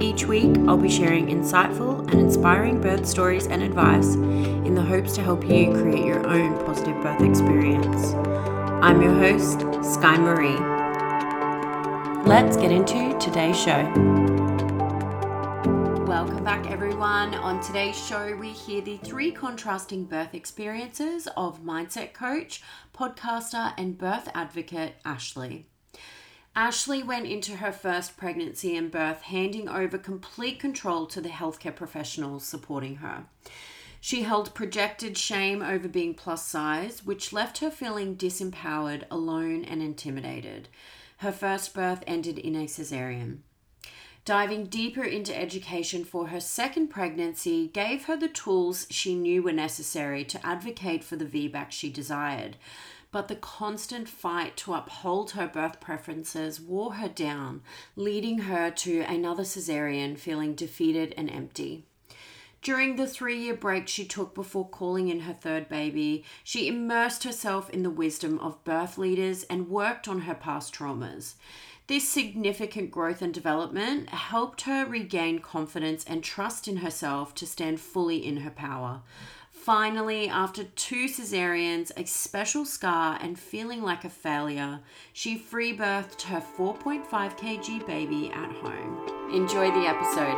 Each week, I'll be sharing insightful and inspiring birth stories and advice in the hopes to help you create your own positive birth experience. I'm your host, Sky Marie. Let's get into today's show. Welcome back, everyone. On today's show, we hear the three contrasting birth experiences of mindset coach, podcaster, and birth advocate Ashley. Ashley went into her first pregnancy and birth handing over complete control to the healthcare professionals supporting her. She held projected shame over being plus size, which left her feeling disempowered, alone, and intimidated. Her first birth ended in a cesarean. Diving deeper into education for her second pregnancy gave her the tools she knew were necessary to advocate for the VBAC she desired. But the constant fight to uphold her birth preferences wore her down, leading her to another cesarean feeling defeated and empty. During the three year break she took before calling in her third baby, she immersed herself in the wisdom of birth leaders and worked on her past traumas. This significant growth and development helped her regain confidence and trust in herself to stand fully in her power. Finally, after two cesareans, a special scar, and feeling like a failure, she free birthed her 4.5 kg baby at home. Enjoy the episode.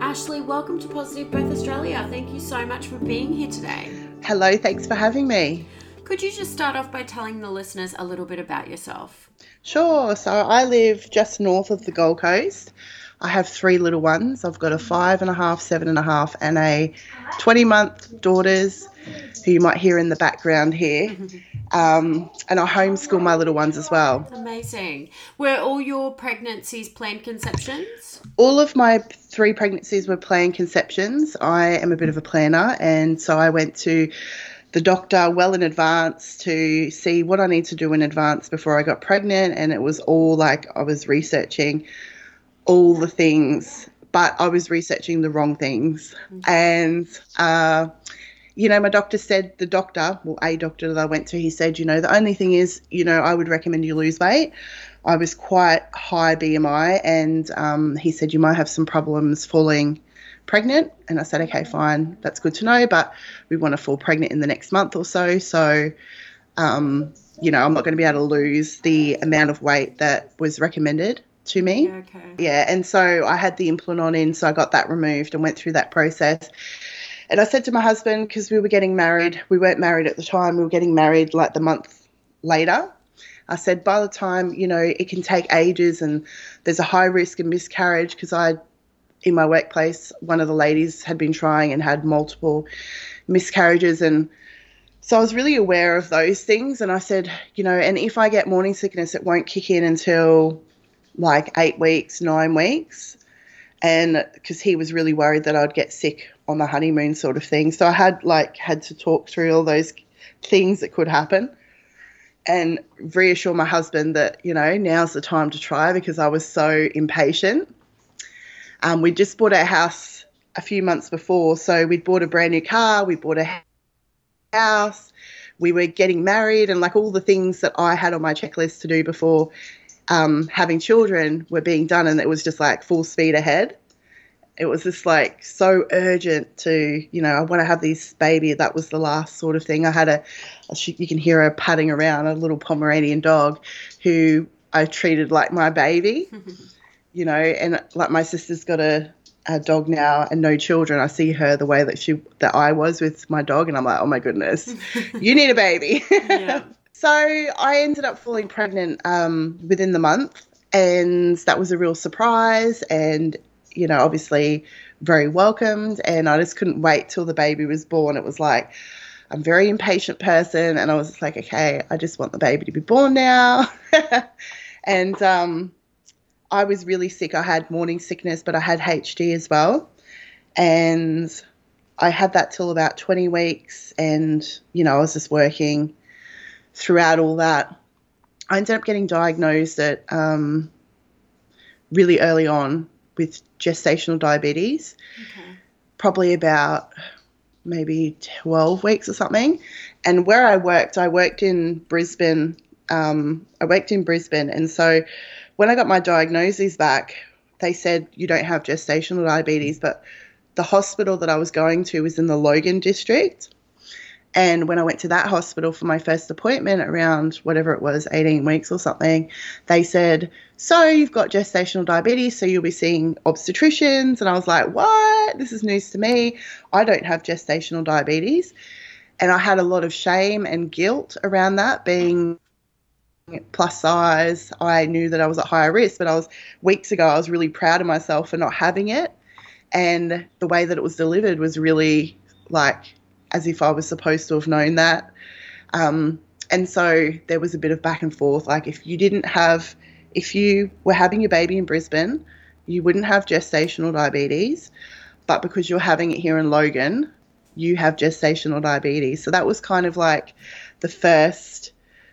Ashley, welcome to Positive Birth Australia. Thank you so much for being here today. Hello, thanks for having me. Could you just start off by telling the listeners a little bit about yourself? Sure. So I live just north of the Gold Coast. I have three little ones. I've got a five and a half, seven and a half, and a 20 month daughters who you might hear in the background here. Um, and I homeschool my little ones as well. Amazing. Were all your pregnancies planned conceptions? All of my three pregnancies were planned conceptions. I am a bit of a planner, and so I went to the doctor well in advance to see what I need to do in advance before I got pregnant. And it was all like I was researching all the things, but I was researching the wrong things. Mm-hmm. And, uh, you know, my doctor said, the doctor, well, a doctor that I went to, he said, you know, the only thing is, you know, I would recommend you lose weight. I was quite high BMI, and um, he said, you might have some problems falling pregnant. And I said, okay, fine, that's good to know, but we want to fall pregnant in the next month or so. So, um, you know, I'm not going to be able to lose the amount of weight that was recommended to me. Yeah, okay. Yeah, and so I had the implant on in, so I got that removed and went through that process. And I said to my husband, because we were getting married, we weren't married at the time, we were getting married like the month later. I said, by the time, you know, it can take ages and there's a high risk of miscarriage because I, in my workplace, one of the ladies had been trying and had multiple miscarriages. And so I was really aware of those things. And I said, you know, and if I get morning sickness, it won't kick in until like eight weeks, nine weeks. And because he was really worried that I'd get sick on the honeymoon sort of thing. So I had like had to talk through all those things that could happen and reassure my husband that, you know, now's the time to try because I was so impatient. Um, we just bought our house a few months before. So we'd bought a brand new car, we bought a house, we were getting married and like all the things that I had on my checklist to do before um, having children were being done, and it was just like full speed ahead. It was just like so urgent to, you know, I want to have this baby. That was the last sort of thing. I had a, you can hear her padding around, a little Pomeranian dog who I treated like my baby, you know, and like my sister's got a, a dog now and no children. I see her the way that she that I was with my dog, and I'm like, oh my goodness, you need a baby. Yeah. So I ended up falling pregnant um, within the month, and that was a real surprise. And you know, obviously, very welcomed. And I just couldn't wait till the baby was born. It was like I'm a very impatient person, and I was like, okay, I just want the baby to be born now. and um, I was really sick. I had morning sickness, but I had HG as well, and I had that till about 20 weeks. And you know, I was just working throughout all that, I ended up getting diagnosed at um, really early on with gestational diabetes, okay. probably about maybe 12 weeks or something. And where I worked, I worked in Brisbane. Um, I worked in Brisbane. And so when I got my diagnoses back, they said you don't have gestational diabetes, but the hospital that I was going to was in the Logan district. And when I went to that hospital for my first appointment around whatever it was, 18 weeks or something, they said, So you've got gestational diabetes, so you'll be seeing obstetricians. And I was like, What? This is news to me. I don't have gestational diabetes. And I had a lot of shame and guilt around that being plus size. I knew that I was at higher risk, but I was weeks ago, I was really proud of myself for not having it. And the way that it was delivered was really like as if I was supposed to have known that. Um, and so there was a bit of back and forth. Like, if you didn't have, if you were having your baby in Brisbane, you wouldn't have gestational diabetes. But because you're having it here in Logan, you have gestational diabetes. So that was kind of like the first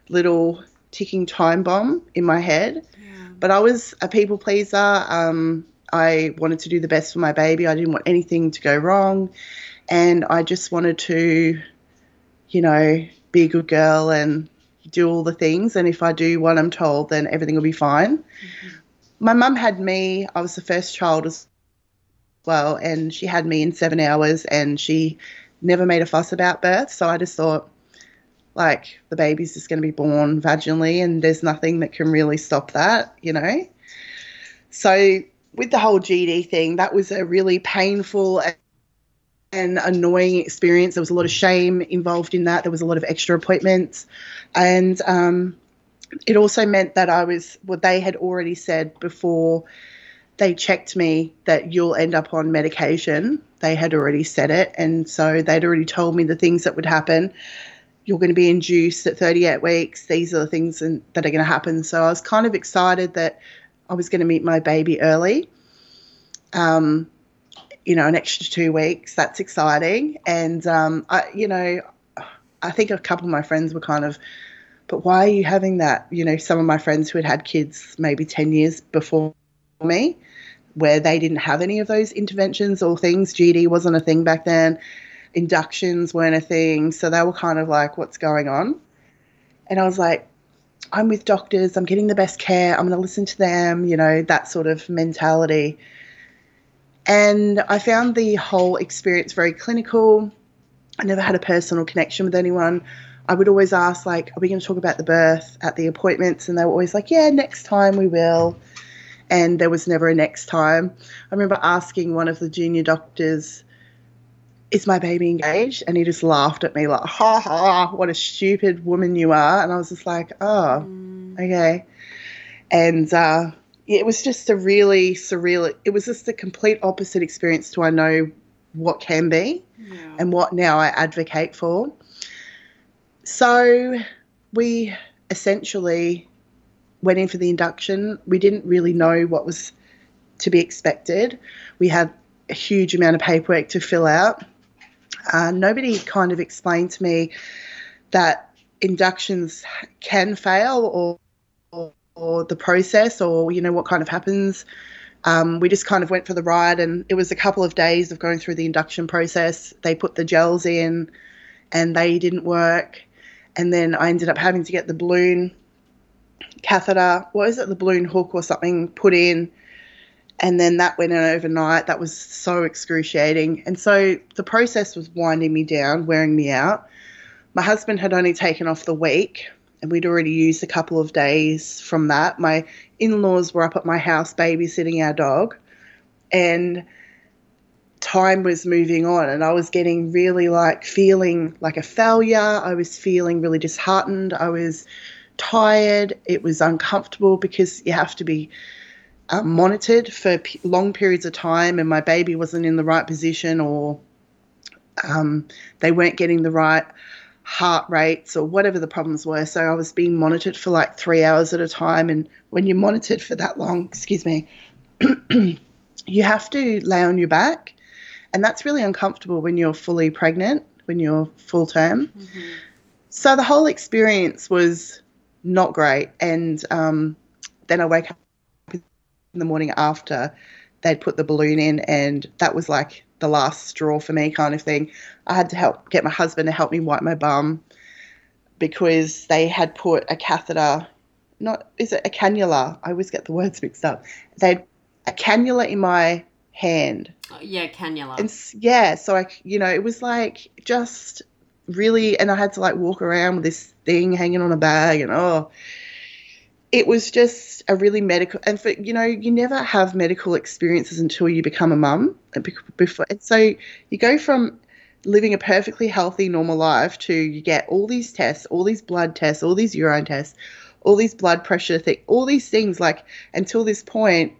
little ticking time bomb in my head. Yeah. But I was a people pleaser. Um, I wanted to do the best for my baby. I didn't want anything to go wrong and I just wanted to, you know, be a good girl and do all the things. And if I do what I'm told, then everything will be fine. Mm-hmm. My mum had me, I was the first child as well, and she had me in seven hours and she never made a fuss about birth. So I just thought, like, the baby's just going to be born vaginally and there's nothing that can really stop that, you know? So with the whole GD thing, that was a really painful an annoying experience. There was a lot of shame involved in that. There was a lot of extra appointments, and um, it also meant that I was what they had already said before they checked me that you'll end up on medication. They had already said it, and so they'd already told me the things that would happen. You're going to be induced at 38 weeks. These are the things that are going to happen. So I was kind of excited that I was going to meet my baby early. Um, you know, an extra two weeks. That's exciting. And, um, I, you know, I think a couple of my friends were kind of, but why are you having that? You know, some of my friends who had had kids maybe 10 years before me, where they didn't have any of those interventions or things. GD wasn't a thing back then, inductions weren't a thing. So they were kind of like, what's going on? And I was like, I'm with doctors, I'm getting the best care, I'm going to listen to them, you know, that sort of mentality. And I found the whole experience very clinical. I never had a personal connection with anyone. I would always ask, like, are we going to talk about the birth at the appointments? And they were always like, yeah, next time we will. And there was never a next time. I remember asking one of the junior doctors, is my baby engaged? And he just laughed at me, like, ha ha, what a stupid woman you are. And I was just like, oh, mm. okay. And uh, it was just a really surreal. It was just a complete opposite experience to I know what can be yeah. and what now I advocate for. So we essentially went in for the induction. We didn't really know what was to be expected. We had a huge amount of paperwork to fill out. Uh, nobody kind of explained to me that inductions can fail or or the process or you know what kind of happens um, we just kind of went for the ride and it was a couple of days of going through the induction process they put the gels in and they didn't work and then I ended up having to get the balloon catheter, what is it, the balloon hook or something put in. And then that went in overnight. That was so excruciating. And so the process was winding me down, wearing me out. My husband had only taken off the week, and we'd already used a couple of days from that. My in laws were up at my house babysitting our dog, and time was moving on, and I was getting really like feeling like a failure. I was feeling really disheartened. I was tired. It was uncomfortable because you have to be um, monitored for p- long periods of time, and my baby wasn't in the right position, or um, they weren't getting the right heart rates, or whatever the problems were. So I was being monitored for like three hours at a time, and when you're monitored for that long, excuse me, you have to lay on your back, and that's really uncomfortable when you're fully pregnant, when you're full term. Mm-hmm. So the whole experience was not great. And um, then I wake the morning after they'd put the balloon in, and that was like the last straw for me, kind of thing. I had to help get my husband to help me wipe my bum because they had put a catheter, not is it a cannula? I always get the words mixed up. They a cannula in my hand. Oh, yeah, cannula. And yeah, so I, you know, it was like just really, and I had to like walk around with this thing hanging on a bag, and oh, it was just a really medical. And for you know, you never have medical experiences until you become a mum. Uh, before, and so you go from living a perfectly healthy, normal life to you get all these tests, all these blood tests, all these urine tests, all these blood pressure things, all these things. Like until this point,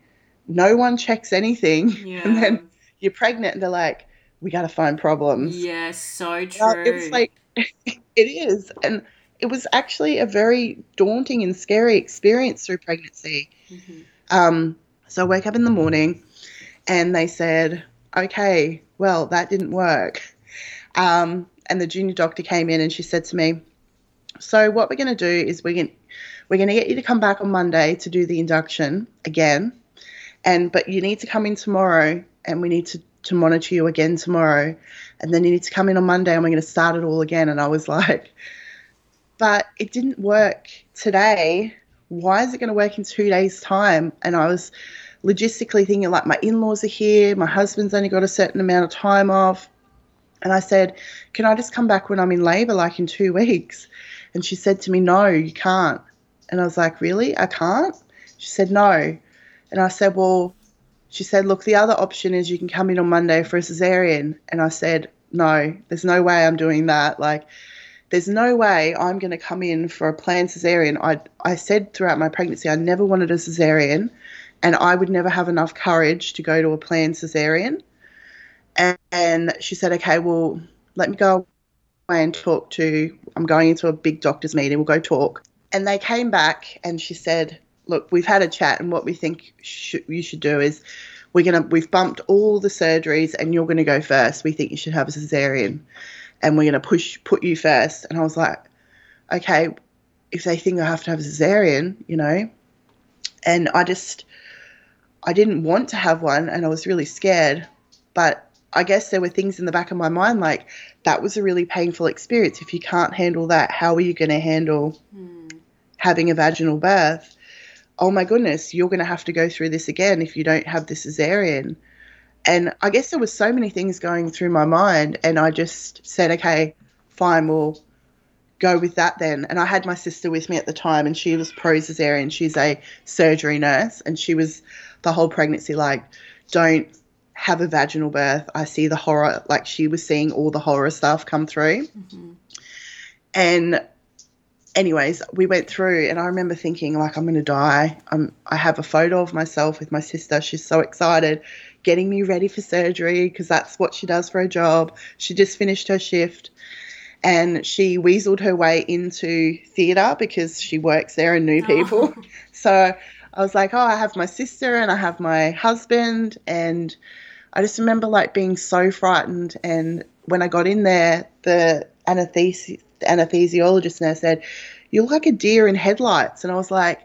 no one checks anything, yeah. and then you're pregnant, and they're like we got to find problems. Yes, so true. it's like it is, and it was actually a very daunting and scary experience through pregnancy. Mm-hmm. Um, so I wake up in the morning, and they said, "Okay, well that didn't work." Um, and the junior doctor came in and she said to me, "So what we're going to do is we're going we're going to get you to come back on Monday to do the induction again, and but you need to come in tomorrow, and we need to to monitor you again tomorrow. And then you need to come in on Monday and we're going to start it all again. And I was like, but it didn't work today. Why is it going to work in two days' time? And I was logistically thinking, like, my in laws are here, my husband's only got a certain amount of time off. And I said, Can I just come back when I'm in labor, like in two weeks? And she said to me, No, you can't. And I was like, Really? I can't? She said, No. And I said, Well, she said, Look, the other option is you can come in on Monday for a cesarean. And I said, No, there's no way I'm doing that. Like, there's no way I'm going to come in for a planned cesarean. I, I said throughout my pregnancy I never wanted a cesarean, and I would never have enough courage to go to a planned cesarean. And, and she said, Okay, well, let me go away and talk to, I'm going into a big doctor's meeting, we'll go talk. And they came back and she said, look, we've had a chat, and what we think sh- you should do is we're gonna we've bumped all the surgeries, and you're gonna go first. We think you should have a cesarean, and we're gonna push put you first. And I was like, okay, if they think I have to have a cesarean, you know, and I just I didn't want to have one, and I was really scared, but. I guess there were things in the back of my mind like that was a really painful experience. If you can't handle that, how are you going to handle hmm. having a vaginal birth? oh my goodness, you're going to have to go through this again if you don't have the cesarean. And I guess there was so many things going through my mind, and I just said, okay, fine, we'll go with that then. And I had my sister with me at the time, and she was pro cesarean. She's a surgery nurse, and she was the whole pregnancy like, don't have a vaginal birth. I see the horror, like she was seeing all the horror stuff come through. Mm-hmm. And anyways, we went through, and I remember thinking, like, I'm going to die. I'm, I have a photo of myself with my sister. She's so excited, getting me ready for surgery because that's what she does for a job. She just finished her shift and she weaseled her way into theatre because she works there and knew oh. people. Oh. So I was like, oh, I have my sister and I have my husband. And I just remember like being so frightened. And when I got in there, the anesthesia the anesthesiologist and I said, You look like a deer in headlights. And I was like,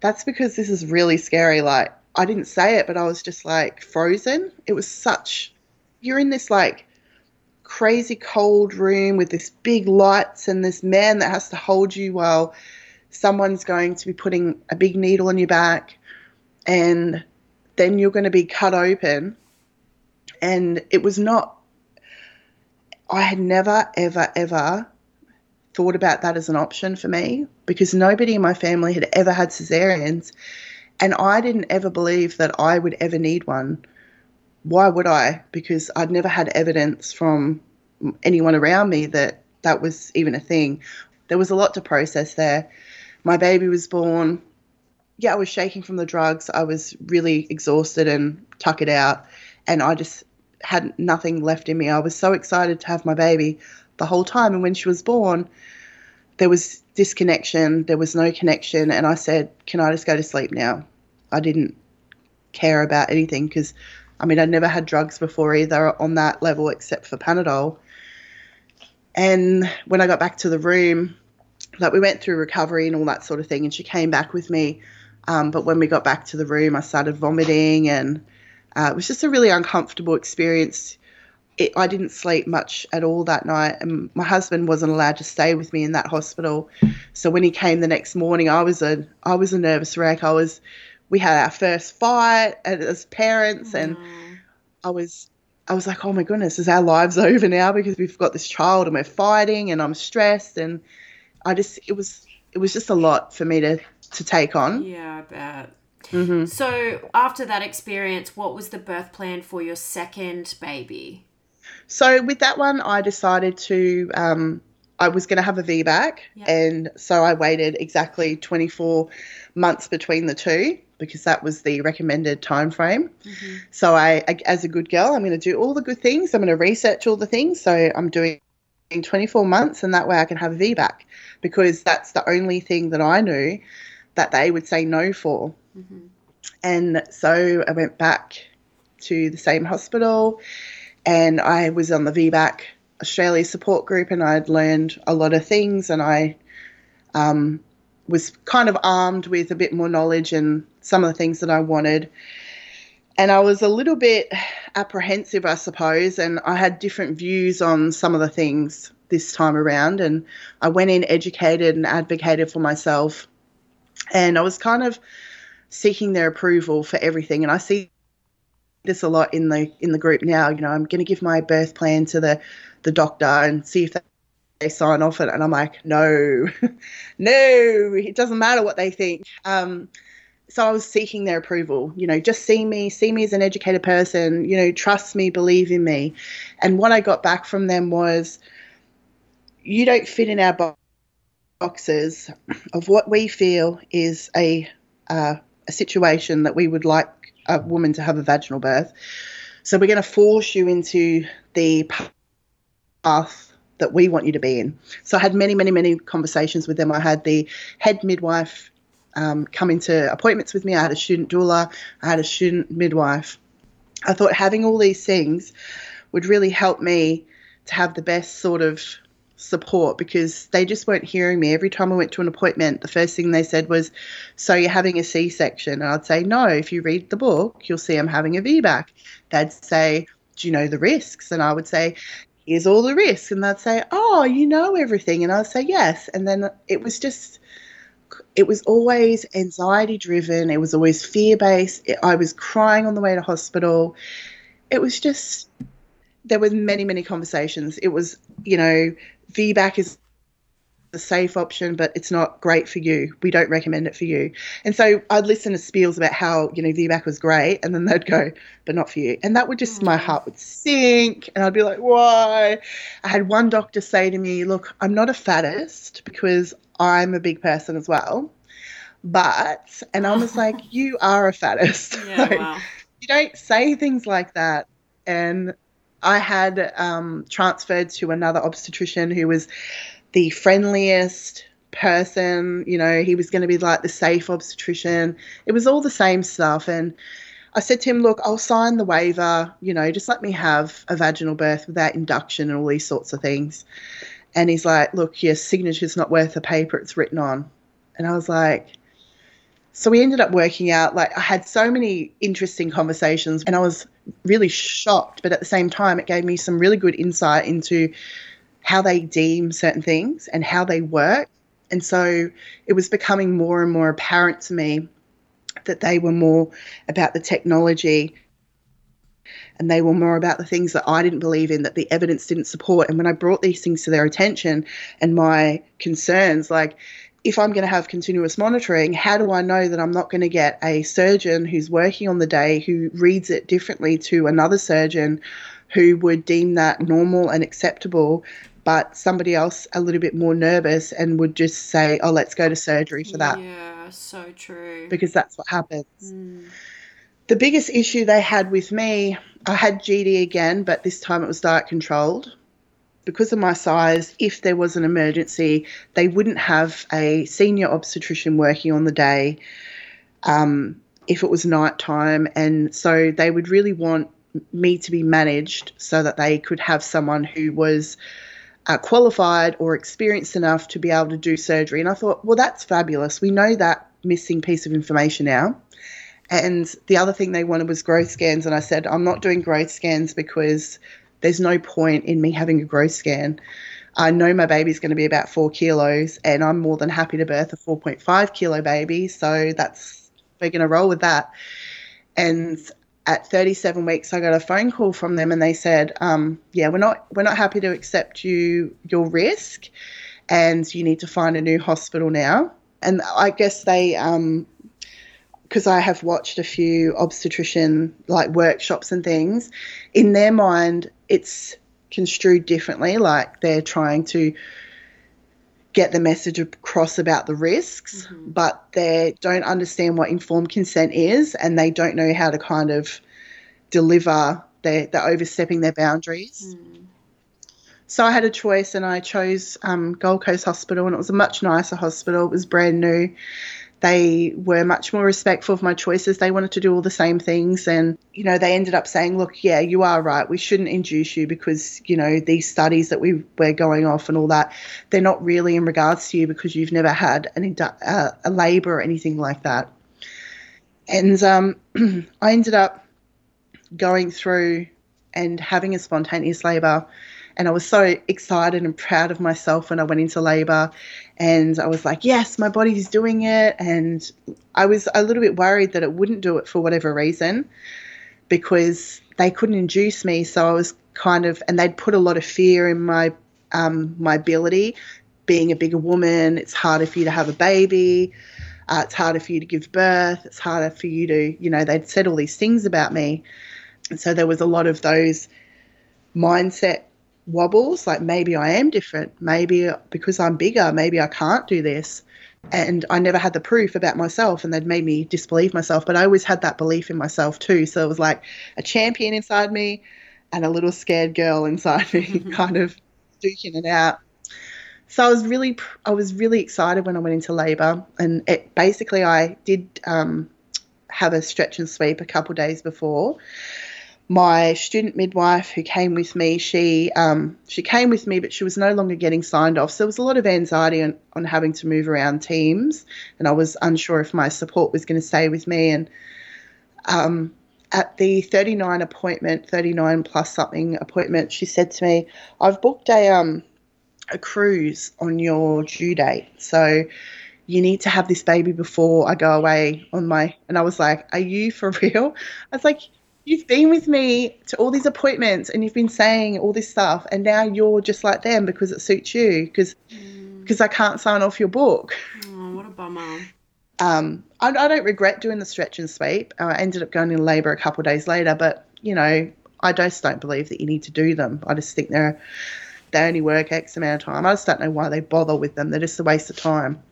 That's because this is really scary. Like, I didn't say it, but I was just like frozen. It was such, you're in this like crazy cold room with this big lights and this man that has to hold you while someone's going to be putting a big needle in your back and then you're going to be cut open and it was not I had never ever ever thought about that as an option for me because nobody in my family had ever had cesareans and I didn't ever believe that I would ever need one. Why would I? Because I'd never had evidence from anyone around me that that was even a thing. There was a lot to process there. My baby was born. Yeah, I was shaking from the drugs. I was really exhausted and tuck it out. And I just had nothing left in me. I was so excited to have my baby the whole time. And when she was born, there was disconnection, there was no connection. And I said, Can I just go to sleep now? I didn't care about anything because, I mean, I'd never had drugs before either on that level except for Panadol. And when I got back to the room, like we went through recovery and all that sort of thing, and she came back with me. Um, but when we got back to the room, I started vomiting, and uh, it was just a really uncomfortable experience. It, I didn't sleep much at all that night, and my husband wasn't allowed to stay with me in that hospital. So when he came the next morning, I was a I was a nervous wreck. I was we had our first fight as parents, and I was I was like, oh my goodness, is our lives over now because we've got this child and we're fighting, and I'm stressed, and I just it was it was just a lot for me to to take on. Yeah, I bet. hmm So, after that experience, what was the birth plan for your second baby? So with that one, I decided to. Um, I was going to have a VBAC, Yeah. and so I waited exactly 24 months between the two because that was the recommended time frame. So I, as a good girl, I'm going to do all the good things. I'm going to research all the things. So I'm doing 24 months, and that way I can have a VBAC because that's the only thing that I knew that they would say no for. And so I went back to the same hospital and I was on the VBAC Australia support group and I'd learned a lot of things and I um, was kind of armed with a bit more knowledge and some of the things that I wanted. And I was a little bit apprehensive, I suppose, and I had different views on some of the things this time around. And I went in educated and advocated for myself. And I was kind of seeking their approval for everything. And I see this a lot in the in the group now. You know, I'm going to give my birth plan to the the doctor and see if they, sign off it. And I'm like, no, no, it doesn't matter what they think. Um, so I was seeking their approval. You know, just see me, see me as an educated person. You know, trust me, believe in me. And what I got back from them was, you don't fit in our bo- boxes of what we feel is a uh, a situation that we would like a woman to have a vaginal birth. So we're going to force you into the path that we want you to be in. So I had many, many, many conversations with them. I had the head midwife um, come into appointments with me. I had a student doula. I had a student midwife. I thought having all these things would really help me to have the best sort of support because they just weren't hearing me. Every time I went to an appointment, the first thing they said was, So you're having a C section? And I'd say, No, if you read the book, you'll see I'm having a VBAC. They'd say, Do you know the risks? And I would say, Here's all the risks. And they'd say, Oh, you know everything. And I'd say, Yes. And then it was just, it was always anxiety driven. It was always fear based. I was crying on the way to hospital. It was just, there were many, many conversations. It was, you know, VBAC is the safe option, but it's not great for you. We don't recommend it for you. And so I'd listen to spiels about how, you know, VBAC was great, and then they'd go, but not for you. And that would just, my mm. heart would sink, and I'd be like, why? I had one doctor say to me, look, I'm not a fattest because I'm a big person as well. But, and I was like, you are a fattest. Yeah, Like, wow. you don't say things like that. And I had um, transferred to another obstetrician who was the friendliest person. You know, he was going to be like the safe obstetrician. It was all the same stuff. And I said to him, Look, I'll sign the waiver, you know, just let me have a vaginal birth without induction and all these sorts of things. And he's like, Look, your signature's not worth the paper it's written on. And I was like, So we ended up working out, like, I had so many interesting conversations and I was really shocked, but at the same time, it gave me some really good insight into how they deem certain things and how they work. And so it was becoming more and more apparent to me that they were more about the technology and they were more about the things that I didn't believe in, that the evidence didn't support. And when I brought these things to their attention and my concerns, like if I'm going to have continuous monitoring, how do I know that I'm not going to get a surgeon who's working on the day who reads it differently to another surgeon who would deem that normal and acceptable, but somebody else a little bit more nervous and would just say, oh, let's go to surgery for that? Yeah, so true. Because that's what happens. Mm. The biggest issue they had with me, I had GD again, but this time it was diet controlled because of my size, if there was an emergency, they wouldn't have a senior obstetrician working on the day um, if it was night time. And so they would really want me to be managed so that they could have someone who was uh, qualified or experienced enough to be able to do surgery. And I thought, well, that's fabulous. We know that missing piece of information now. And the other thing they wanted was growth scans. And I said, I'm not doing growth scans because there's no point in me having a growth scan. I know my baby's going to be about four kilos, and I'm more than happy to birth a 4.5 kilo baby. So that's we're going to roll with that. And at 37 weeks, I got a phone call from them, and they said, um, "Yeah, we're not we're not happy to accept you your risk, and you need to find a new hospital now." And I guess they um, because I have watched a few obstetrician like workshops and things, in their mind, it's construed differently. Like they're trying to get the message across about the risks, mm-hmm. but they don't understand what informed consent is and they don't know how to kind of deliver. They're, they're overstepping their boundaries. Mm. So I had a choice and I chose um, Gold Coast Hospital, and it was a much nicer hospital. It was brand new they were much more respectful of my choices. They wanted to do all the same things. And, you know, they ended up saying, look, yeah, you are right. We shouldn't induce you because, you know, these studies that we were going off and all that, they're not really in regards to you because you've never had an, uh, a labour or anything like that. And um, I ended up going through and having a spontaneous labour and I was so excited and proud of myself when I went into labor. And I was like, yes, my body's doing it. And I was a little bit worried that it wouldn't do it for whatever reason because they couldn't induce me. So I was kind of, and they'd put a lot of fear in my um, my ability. Being a bigger woman, it's harder for you to have a baby. Uh, it's harder for you to give birth. It's harder for you to, you know, they'd said all these things about me. And so there was a lot of those mindset wobbles like maybe I am different, maybe because I'm bigger, maybe I can't do this. And I never had the proof about myself, and they'd made me disbelieve myself. But I always had that belief in myself too. So it was like a champion inside me and a little scared girl inside me, mm-hmm. kind of duking it out. So I was really, I was really excited when I went into labour, and it, basically I did um, have a stretch and sweep a couple days before, my student midwife who came with me, she um, she came with me, but she was no longer getting signed off. So there was a lot of anxiety on, on having to move around teams, and I was unsure if my support was going to stay with me. And um, at the 39 appointment, 39 plus something appointment, she said to me, "I've booked a um a cruise on your due date, so." You need to have this baby before I go away on my. And I was like, Are you for real? I was like, you've been with me to all these appointments and you've been saying all this stuff and now you're just like them because it suits you because because mm. I can't sign off your book. Oh, what a bummer. Um, I, I, don't regret doing the stretch and sweep. I ended up going in labour a couple of days later, but you know, I just don't believe that you need to do them. I just think they're they only work X amount of time. I just don't know why they bother with them. They're just a waste of time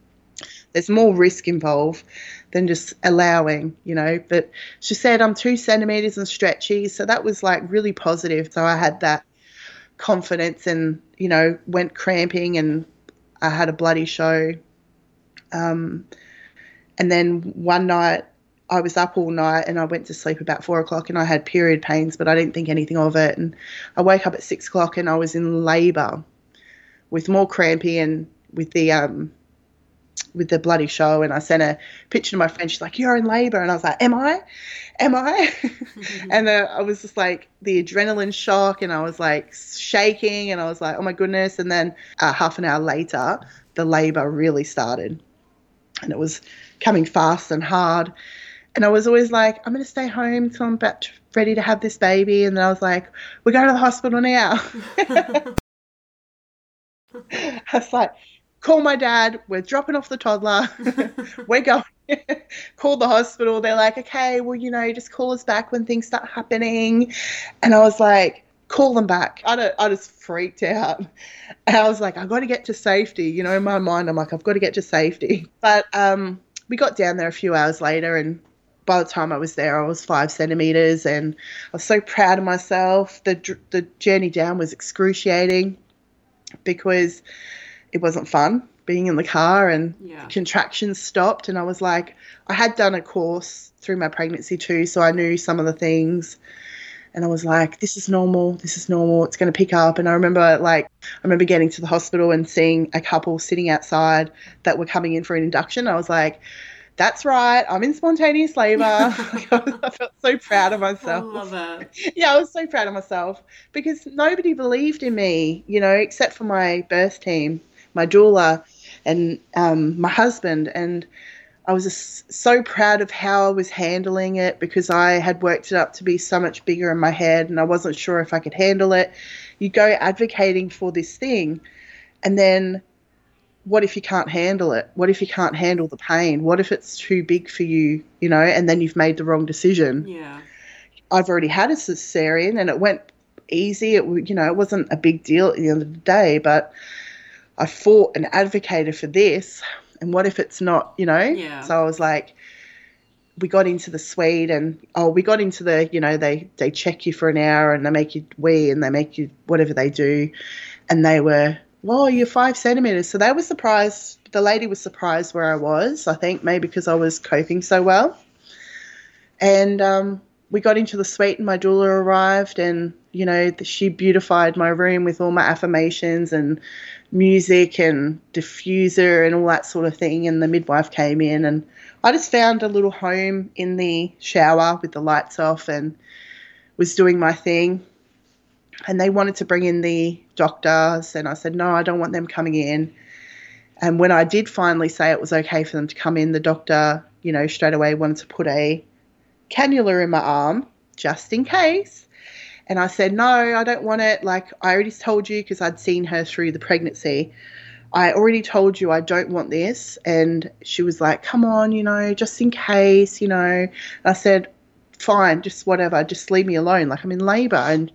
there's more risk involved than just allowing, you know. But she said I'm two centimeters and stretchy, so that was like really positive. So I had that confidence and, you know, went cramping and I had a bloody show. Um, and then one night I was up all night and I went to sleep about four o'clock and I had period pains, but I didn't think anything of it. And I woke up at six o'clock and I was in labour with more crampy and with the um, with the bloody show, and I sent a picture to my friend. She's like, "You're in labour," and I was like, "Am I? Am I?" and uh, I was just like the adrenaline shock, and I was like shaking, and I was like, "Oh my goodness!" And then uh, half an hour later, the labour really started, and it was coming fast and hard. And I was always like, I'm going to stay home until I'm about ready to have this baby. And then I was like, we're going to the hospital now. I was like, call my dad. We're dropping off the toddler. we're going. call the hospital. They're like, okay, well, you know, just call us back when things start happening. And I was like, call them back. I, I just freaked out. And I was like, I've got to get to safety. You know, in my mind, I'm like, I've got to get to safety. But um, we got down there a few hours later and by the time I was there, I was five centimeters, and I was so proud of myself. the The journey down was excruciating because it wasn't fun being in the car, and yeah. contractions stopped. And I was like, I had done a course through my pregnancy too, so I knew some of the things. And I was like, this is normal. This is normal. It's going to pick up. And I remember, like, I remember getting to the hospital and seeing a couple sitting outside that were coming in for an induction. I was like, that's right, I'm in spontaneous labor. I felt so proud of myself. I love it. Yeah, I was so proud of myself because nobody believed in me, you know, except for my birth team, my doula, and um, my husband. And I was just so proud of how I was handling it because I had worked it up to be so much bigger in my head and I wasn't sure if I could handle it. You go advocating for this thing, and then what if you can't handle it? What if you can't handle the pain? What if it's too big for you, you know, and then you've made the wrong decision? Yeah. I've already had a cesarean and it went easy. It, you know, it wasn't a big deal at the end of the day, but I fought and advocated for this. And what if it's not, you know? Yeah. So I was like, we got into the suite and oh we got into the you know they they check you for an hour and they make you wee and they make you whatever they do and they were well, you're five centimeters. So they were surprised. The lady was surprised where I was, I think, maybe because I was coping so well. And um, we got into the suite, and my doula arrived, and, you know, she beautified my room with all my affirmations and music and diffuser and all that sort of thing. And the midwife came in, and I just found a little home in the shower with the lights off and was doing my thing and they wanted to bring in the doctors, and I said, no, I don't want them coming in. And when I did finally say it was okay for them to come in, the doctor, you know, straight away wanted to put a cannula in my arm just in case. And I said, no, I don't want it. Like, I already told you because I'd seen her through the pregnancy. I already told you I don't want this. And she was like, come on, you know, just in case, you know. And I said, fine, just whatever, just leave me alone. Like, I'm in labor. And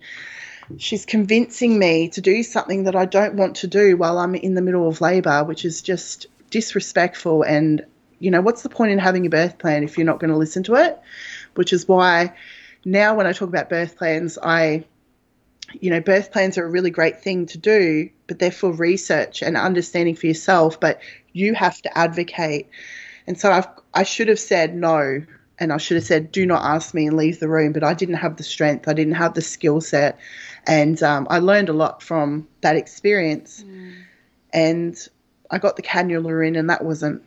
she's convincing me to do something that I don't want to do while I'm in the middle of labour, which is just disrespectful. And, you know, what's the point in having a birth plan if you're not going to listen to it? Which is why now when I talk about birth plans, I, you know, birth plans are a really great thing to do, but they're for research and understanding for yourself, but you have to advocate. And so I've, I should have said no and I should have said, do not ask me and leave the room. But I didn't have the strength, I didn't have the skill set. And um, I learned a lot from that experience. Mm. And I got the cannula in, and that wasn't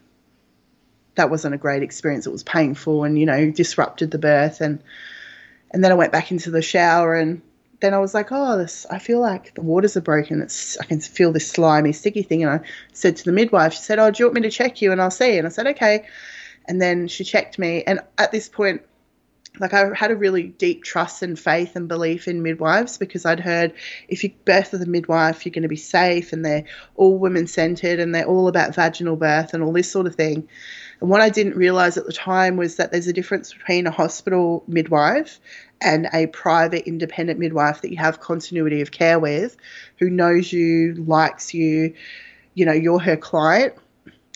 that wasn't a great experience. It was painful, and you know, disrupted the birth. And and then I went back into the shower, and then I was like, oh, this. I feel like the waters are broken. It's I can feel this slimy, sticky thing. And I said to the midwife, she said, oh, do you want me to check you? And I'll see. And I said, okay. And then she checked me. And at this point, like I had a really deep trust and faith and belief in midwives because I'd heard if you birth with a midwife, you're going to be safe and they're all women centered and they're all about vaginal birth and all this sort of thing. And what I didn't realize at the time was that there's a difference between a hospital midwife and a private independent midwife that you have continuity of care with who knows you, likes you, you know, you're her client.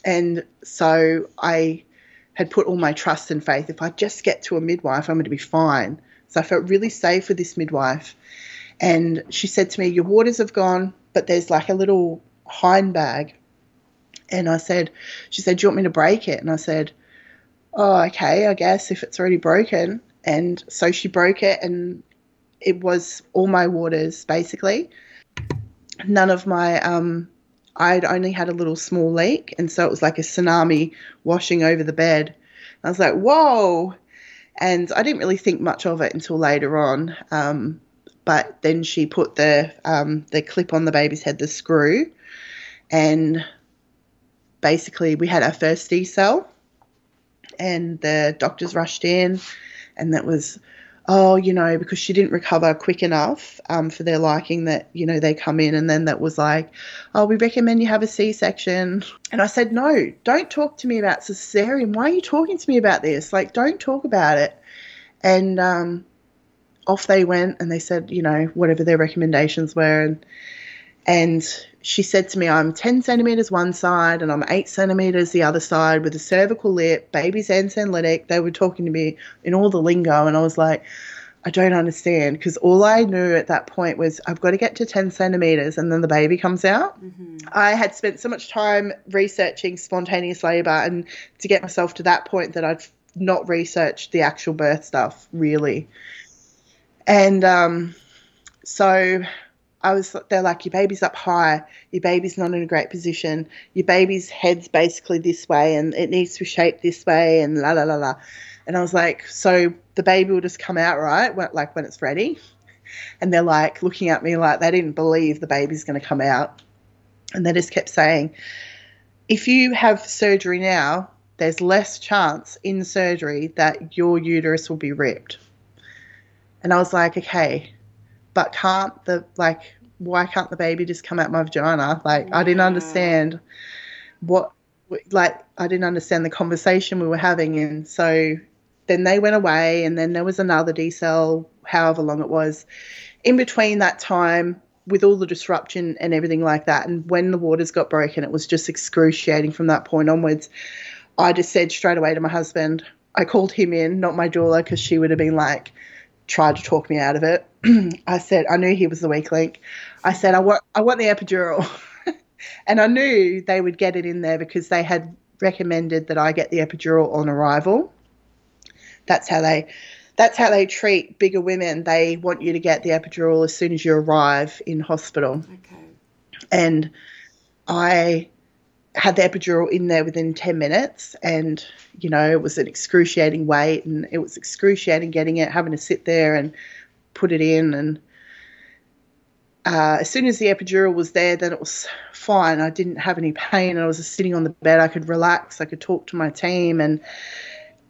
And so I had put all my trust and faith. If I just get to a midwife, I'm going to be fine. So I felt really safe with this midwife. And she said to me, Your waters have gone, but there's like a little hind bag. And I said, She said, Do you want me to break it? And I said, Oh, okay, I guess if it's already broken. And so she broke it, and it was all my waters basically. None of my um, I'd only had a little small leak, and so it was like a tsunami washing over the bed. I was like, whoa. And I didn't really think much of it until later on. Um, but then she put the um, the clip on the baby's head, the screw, and basically we had our first decel, and the doctors rushed in, and that was oh, you know, because she didn't recover quick enough um, for their liking that, you know, they come in and then that was like, oh, we recommend you have a C section. And I said, no, don't talk to me about cesarean. Why are you talking to me about this? Like, don't talk about it. And um, off they went and they said, you know, whatever their recommendations were. And, and she said to me, I'm 10 centimeters one side and I'm 8 centimeters the other side with a cervical lip, baby's asynclitic. They were talking to me in all the lingo, and I was like, I don't understand because all I knew at that point was I've got to get to 10 centimeters and then the baby comes out. Mm-hmm. I had spent so much time researching spontaneous labor and to get myself to that point that I'd not researched the actual birth stuff really. And um, so I was they're like your baby's up high, your baby's not in a great position, your baby's head's basically this way and it needs to be shaped this way and la la la la. And I was like, so the baby will just come out right, like when it's ready. And they're like looking at me like they didn't believe the baby's going to come out. And they just kept saying, if you have surgery now, there's less chance in surgery that your uterus will be ripped. And I was like, okay, but can't the like why can't the baby just come out my vagina? Like I didn't understand what like I didn't understand the conversation we were having. And so then they went away and then there was another decel however long it was in between that time with all the disruption and everything like that. And when the waters got broken it was just excruciating from that point onwards. I just said straight away to my husband I called him in not my doula because she would have been like tried to talk me out of it. I said I knew he was the weak link. I said I want I want the epidural, and I knew they would get it in there because they had recommended that I get the epidural on arrival. That's how they that's how they treat bigger women. They want you to get the epidural as soon as you arrive in hospital. Okay. And I had the epidural in there within 10 minutes and you know it was an excruciating wait and it was excruciating getting it having to sit there and put it in and uh, as soon as the epidural was there then it was fine. I didn't have any pain and i was just sitting on the bed. I could relax i could talk to my team and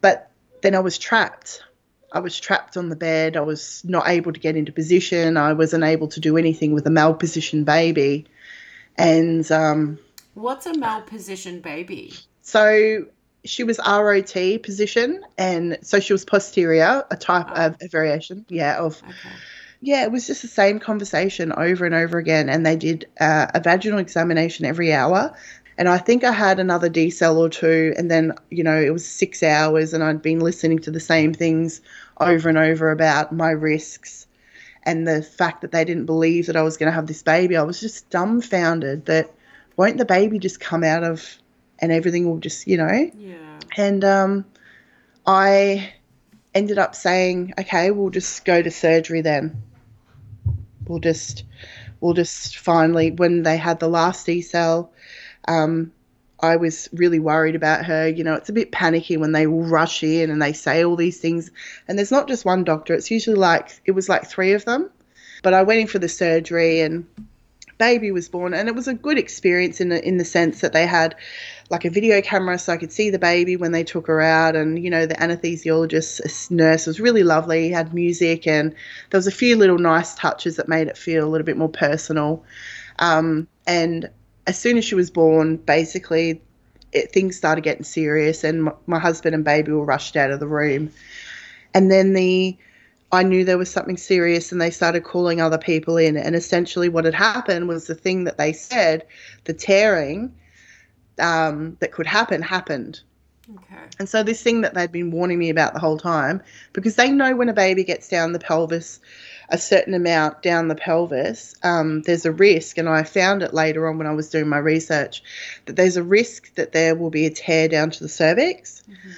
but then i was trapped. I was trapped on the bed. I was not able to get into position. I wasn't able to do anything with a malpositioned baby. And um, What's a malpositioned baby? So she was ROT position, and so she was posterior, a type oh. of a variation, yeah, of. Okay. Yeah, it was just the same conversation over and over again, and they did uh, a vaginal examination every hour. And I think I had another decel or two, and then you know it was six hours, and I'd been listening to the same things over and over about my risks and the fact that they didn't believe that I was going to have this baby. I was just dumbfounded that won't the baby just come out of and everything will just, you know? Yeah. And um, I ended up saying, okay, we'll just go to surgery then. We'll just, we'll just finally, when they had the last decel, um, I was really worried about her. You know, it's a bit panicky when they rush in and they say all these things. And there's not just one doctor, it's usually like, it was like three of them. But I went in for the surgery and baby was born, and it was a good experience in the, in the sense that they had like a video camera so I could see the baby when they took her out, and you know the anesthesiologist nurse was really lovely. He had music, and there was a few little nice touches that made it feel a little bit more personal. Um, and as soon as she was born, basically it, things started getting serious, and my, my husband and baby were rushed out of the room. And then the I knew there was something serious and they started calling other people in. And essentially, what had happened was the thing that they said, the tearing um, that could happen, happened. Okay. And so, this thing that they'd been warning me about the whole time, because they know when a baby gets down the pelvis, a certain amount down the pelvis, um, there's a risk, and I found it later on when I was doing my research, that there's a risk that there will be a tear down to the cervix. Mm-hmm.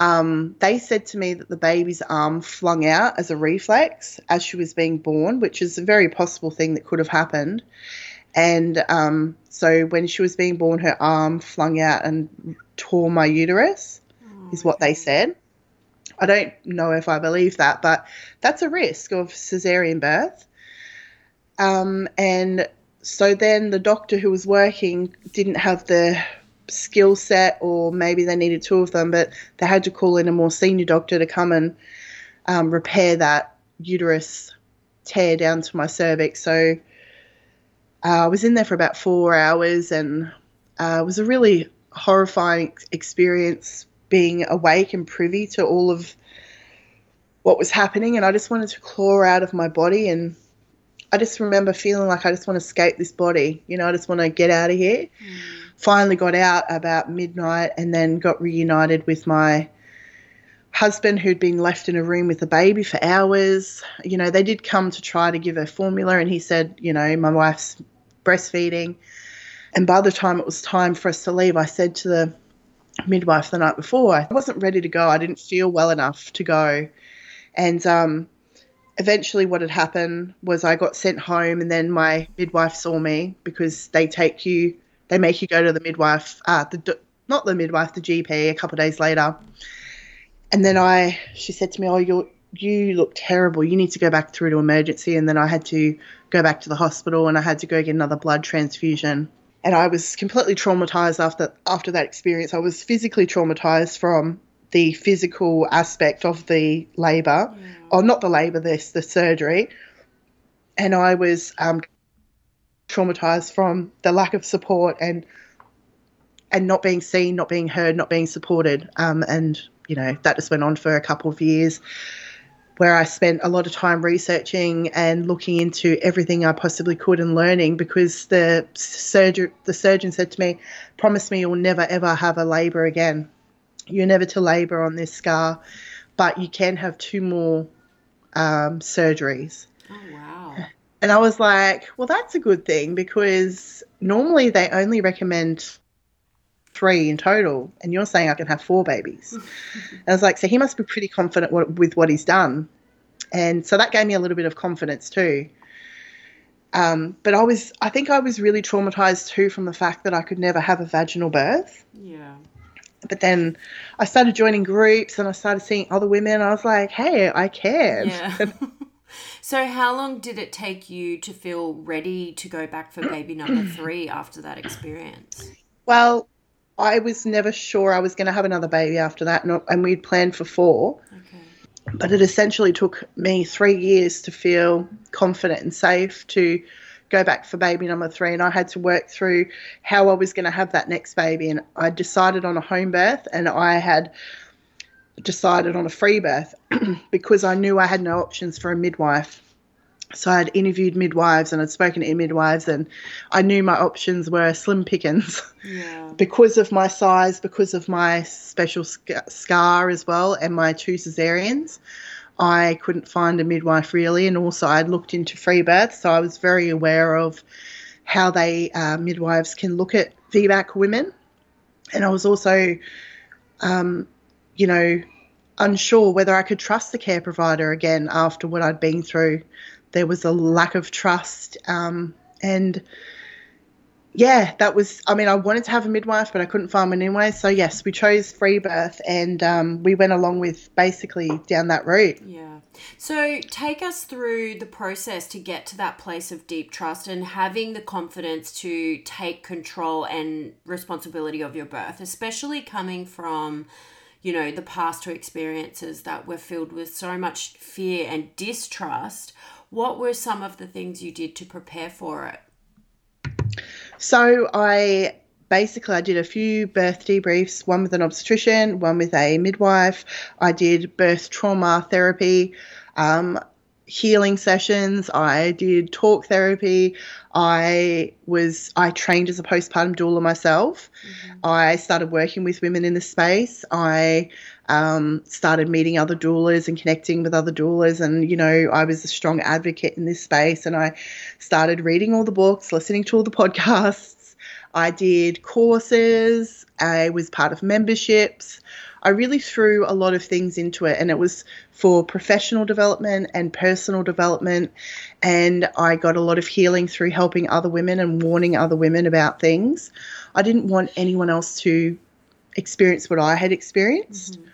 Um, they said to me that the baby's arm flung out as a reflex as she was being born, which is a very possible thing that could have happened. And um, so when she was being born, her arm flung out and tore my uterus, oh, is what okay. they said. I don't know if I believe that, but that's a risk of cesarean birth. Um, and so then the doctor who was working didn't have the skill set, or maybe they needed two of them, but they had to call in a more senior doctor to come and um, repair that uterus tear down to my cervix. So uh, I was in there for about four hours, and uh, it was a really horrifying experience being awake and privy to all of what was happening. And I just wanted to claw out of my body. And I just remember feeling like I just want to escape this body. You know, I just want to get out of here. Mm. Finally got out about midnight and then got reunited with my husband who'd been left in a room with a baby for hours. You know, they did come to try to give her formula, and he said, you know, my wife's breastfeeding. And by the time it was time for us to leave, I said to the midwife the night before, I wasn't ready to go. I didn't feel well enough to go. And um, eventually, what had happened was I got sent home, and then my midwife saw me because they take you, they make you go to the midwife, uh, the not the midwife, the GP, a couple of days later. And then I, she said to me, "Oh, you you look terrible. You need to go back through to emergency." And then I had to go back to the hospital, and I had to go get another blood transfusion and I was completely traumatized after after that experience. I was physically traumatized from the physical aspect of the labor, yeah. or not the labor, this the surgery, and I was um, traumatized from the lack of support and and not being seen, not being heard, not being supported, um, and you know that just went on for a couple of years where I spent a lot of time researching and looking into everything I possibly could and learning because the surgeon the surgeon said to me, "Promise me you'll never ever have a labour again. You're never to labour on this scar, but you can have two more um, surgeries." Oh wow! And I was like, "Well, that's a good thing because normally they only recommend." three in total, and you're saying I can have four babies. and I was like, so he must be pretty confident with what he's done. And so that gave me a little bit of confidence too. Um, but I was, I think I was really traumatized too from the fact that I could never have a vaginal birth. Yeah. But then I started joining groups and I started seeing other women. I was like, hey, I can. Yeah. so, how long did it take you to feel ready to go back for baby number three after that experience? Well, I was never sure I was going to have another baby after that, and, we'd planned for four. Okay. But it essentially took me three years to feel confident and safe to go back for baby number three. And I had to work through how I was going to have that next baby. And I decided on a home birth, and I had decided on a free birth because I knew I had no options for a midwife so I'd interviewed midwives and I'd spoken to midwives, and I knew my options were slim pickings yeah. because of my size, because of my special scar as well, and my two cesareans. I couldn't find a midwife really, and also I'd looked into free births, so I was very aware of how they uh, midwives can look at VBAC women, and I was also, um, you know, unsure whether I could trust the care provider again after what I'd been through there was a lack of trust. Um, and yeah, that was, I mean, I wanted to have a midwife, but I couldn't find one anyway. So, yes, we chose free birth and um, we went along with basically down that route. Yeah. So, take us through the process to get to that place of deep trust and having the confidence to take control and responsibility of your birth, especially coming from you know, the past two experiences that were filled with so much fear and distrust. What were some of the things you did to prepare for it? So I basically I did a few birth debriefs, one with an obstetrician, one with a midwife. I did birth trauma therapy. Um, healing sessions. I did talk therapy. I was I trained as a postpartum doula myself. Mm-hmm. I started working with women in the space. I um, started meeting other doulas and connecting with other doulas, and you know I was a strong advocate in this space. And I started reading all the books, listening to all the podcasts. I did courses, I was part of memberships. I really threw a lot of things into it, and it was for professional development and personal development. And I got a lot of healing through helping other women and warning other women about things. I didn't want anyone else to experience what I had experienced. Mm-hmm.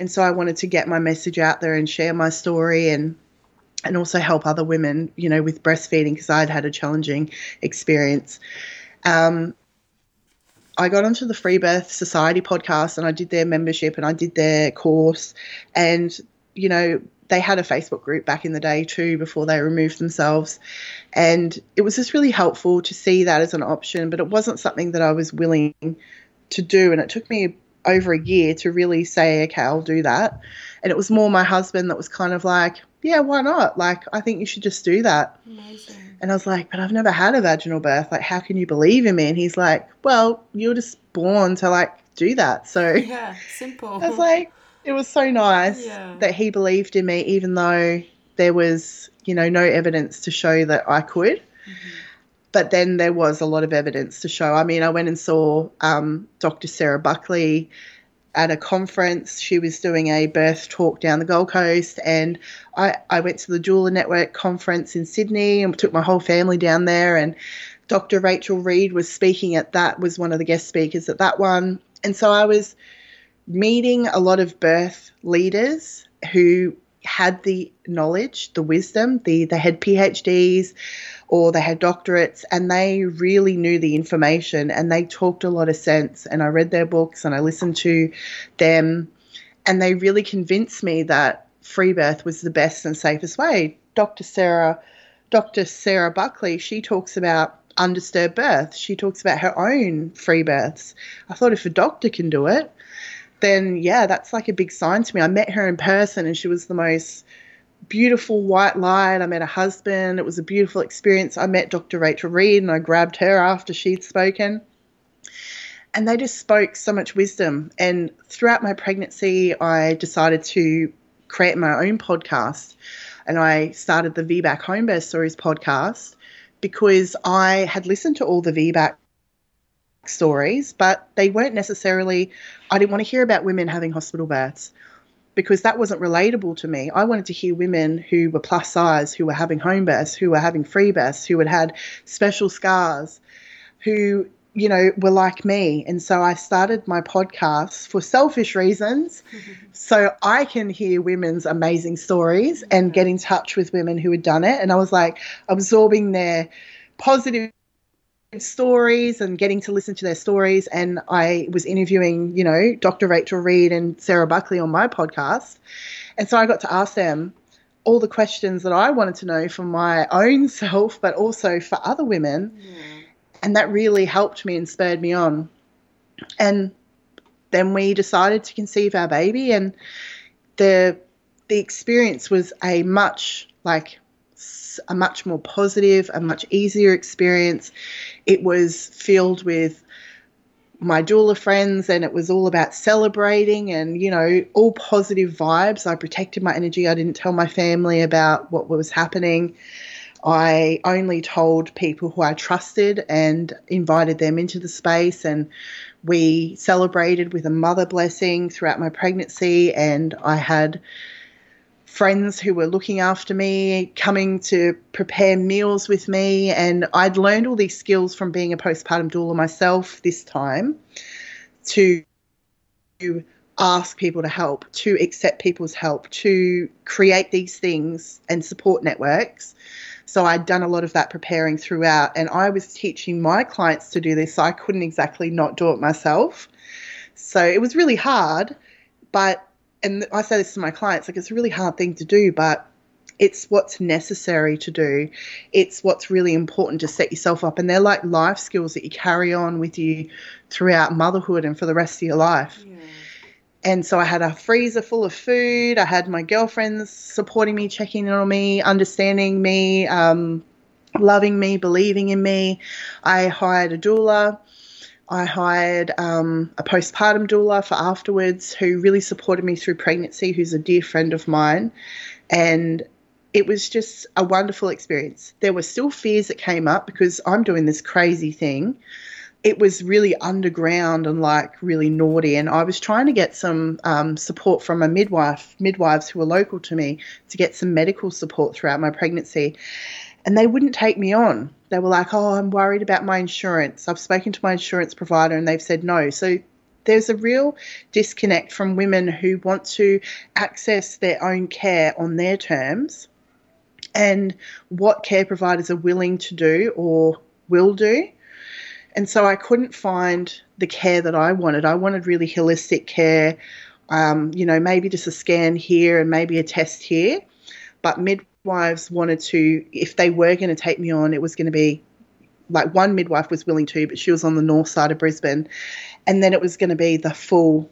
And so I wanted to get my message out there and share my story and and also help other women, you know, with breastfeeding because I'd had a challenging experience. Um, I got onto the Free Birth Society podcast and I did their membership and I did their course. And, you know, they had a Facebook group back in the day too before they removed themselves. And it was just really helpful to see that as an option, but it wasn't something that I was willing to do. And it took me over a year to really say, okay, I'll do that. And it was more my husband that was kind of like, yeah, why not? Like, I think you should just do that. Amazing. And I was like, but I've never had a vaginal birth. Like, how can you believe in me? And he's like, well, you're just born to like do that. So yeah, simple. I was like, it was so nice yeah. that he believed in me, even though there was, you know, no evidence to show that I could. Mm-hmm. But then there was a lot of evidence to show. I mean, I went and saw um, Dr. Sarah Buckley at a conference. She was doing a birth talk down the Gold Coast, and I, I went to the Doula Network conference in Sydney and took my whole family down there. And Dr. Rachel Reed was speaking at that, was one of the guest speakers at that one. And so I was meeting a lot of birth leaders who had the knowledge, the wisdom, the they had PhDs or they had doctorates and they really knew the information and they talked a lot of sense and I read their books and I listened to them and they really convinced me that free birth was the best and safest way. Dr. Sarah Dr. Sarah Buckley, she talks about undisturbed birth. She talks about her own free births. I thought if a doctor can do it, then yeah, that's like a big sign to me. I met her in person and she was the most beautiful white light. I met her husband. It was a beautiful experience. I met Dr. Rachel Reed and I grabbed her after she'd spoken. And they just spoke so much wisdom. And throughout my pregnancy, I decided to create my own podcast. And I started the VBAC Home Birth Stories podcast because I had listened to all the VBAC stories, but they weren't necessarily, I didn't want to hear about women having hospital births because that wasn't relatable to me. I wanted to hear women who were plus size, who were having home births, who were having free births, who had had special scars, who, you know, were like me. And so I started my podcast for selfish reasons so I can hear women's amazing stories and get in touch with women who had done it. And I was like absorbing their positive stories and getting to listen to their stories. And I was interviewing, you know, Dr. Rachel Reed and Sarah Buckley on my podcast. And so I got to ask them all the questions that I wanted to know for my own self, but also for other women. Yeah. And that really helped me and spurred me on. And then we decided to conceive our baby and the the experience was a much like a much more positive, a much easier experience. It was filled with my doula friends and it was all about celebrating and you know all positive vibes. I protected my energy. I didn't tell my family about what was happening. I only told people who i trusted and invited them into the space and we celebrated with a mother blessing throughout my pregnancy and i had friends who were looking after me, coming to prepare meals with me. And I'd learned all these skills from being a postpartum doula myself this time to ask people to help, to accept people's help, to create these things and support networks. So I'd done a lot of that preparing throughout, and I was teaching my clients to do this, so I couldn't exactly not do it myself. So it was really hard, but and I say this to my clients, like it's a really hard thing to do, but it's what's necessary to do. It's what's really important to set yourself up. And they're like life skills that you carry on with you throughout motherhood and for the rest of your life. Yeah. And so I had a freezer full of food. I had my girlfriends supporting me, checking in on me, understanding me, um, loving me, believing in me. I hired a doula. I hired um, a postpartum doula for afterwards who really supported me through pregnancy, who's a dear friend of mine. And it was just a wonderful experience. There were still fears that came up because I'm doing this crazy thing it was really underground and like really naughty. And I was trying to get some um, support from a midwife, midwives who were local to me, to get some medical support throughout my pregnancy. And they wouldn't take me on. They were like, oh, I'm worried about my insurance. I've spoken to my insurance provider and they've said no. So there's a real disconnect from women who want to access their own care on their terms and what care providers are willing to do or will do. And so I couldn't find the care that I wanted. I wanted really holistic care, um, you know, maybe just a scan here and maybe a test here. But midwives wanted to, if they were going to take me on, it was going to be like one midwife was willing to, but she was on the north side of Brisbane. And then it was going to be the full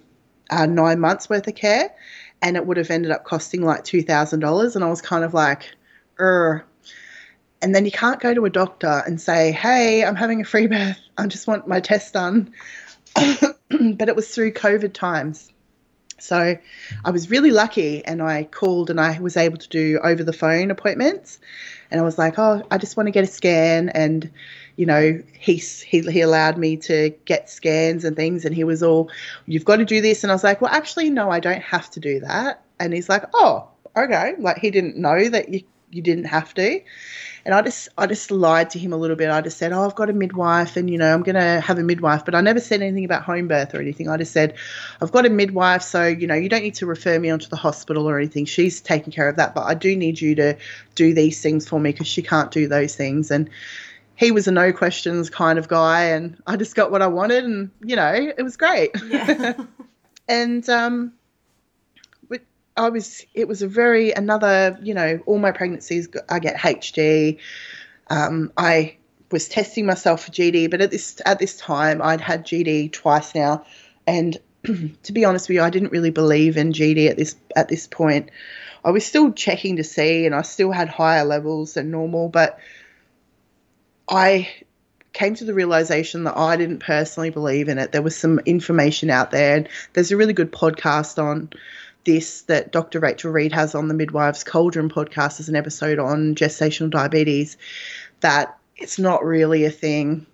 uh, nine months worth of care. And it would have ended up costing like $2,000. And I was kind of like, er. And then you can't go to a doctor and say, hey, I'm having a free birth. I just want my test done. but it was through COVID times. So I was really lucky and I called and I was able to do over the phone appointments. And I was like, oh, I just want to get a scan. And, you know, he, he, he allowed me to get scans and things. And he was all, you've got to do this. And I was like, well, actually, no, I don't have to do that. And he's like, oh, okay. Like he didn't know that you you didn't have to. And I just I just lied to him a little bit. I just said, "Oh, I've got a midwife, and you know I'm going to have a midwife." But I never said anything about home birth or anything. I just said, "I've got a midwife, so you know you don't need to refer me onto the hospital or anything. She's taking care of that. But I do need you to do these things for me because she can't do those things." And he was a no questions kind of guy, and I just got what I wanted, and you know it was great. Yeah. and um, I was, it was a very, another, you know, all my pregnancies, I get HG. Um, I was testing myself for GD, but at this, at this time I'd had GD twice now. And to be honest with you, I didn't really believe in GD at this, at this point. I was still checking to see and I still had higher levels than normal, but I came to the realization that I didn't personally believe in it. There was some information out there, and there's a really good podcast on this that Dr. Rachel Reed has on the Midwives Cauldron podcast as an episode on gestational diabetes that it's not really a thing.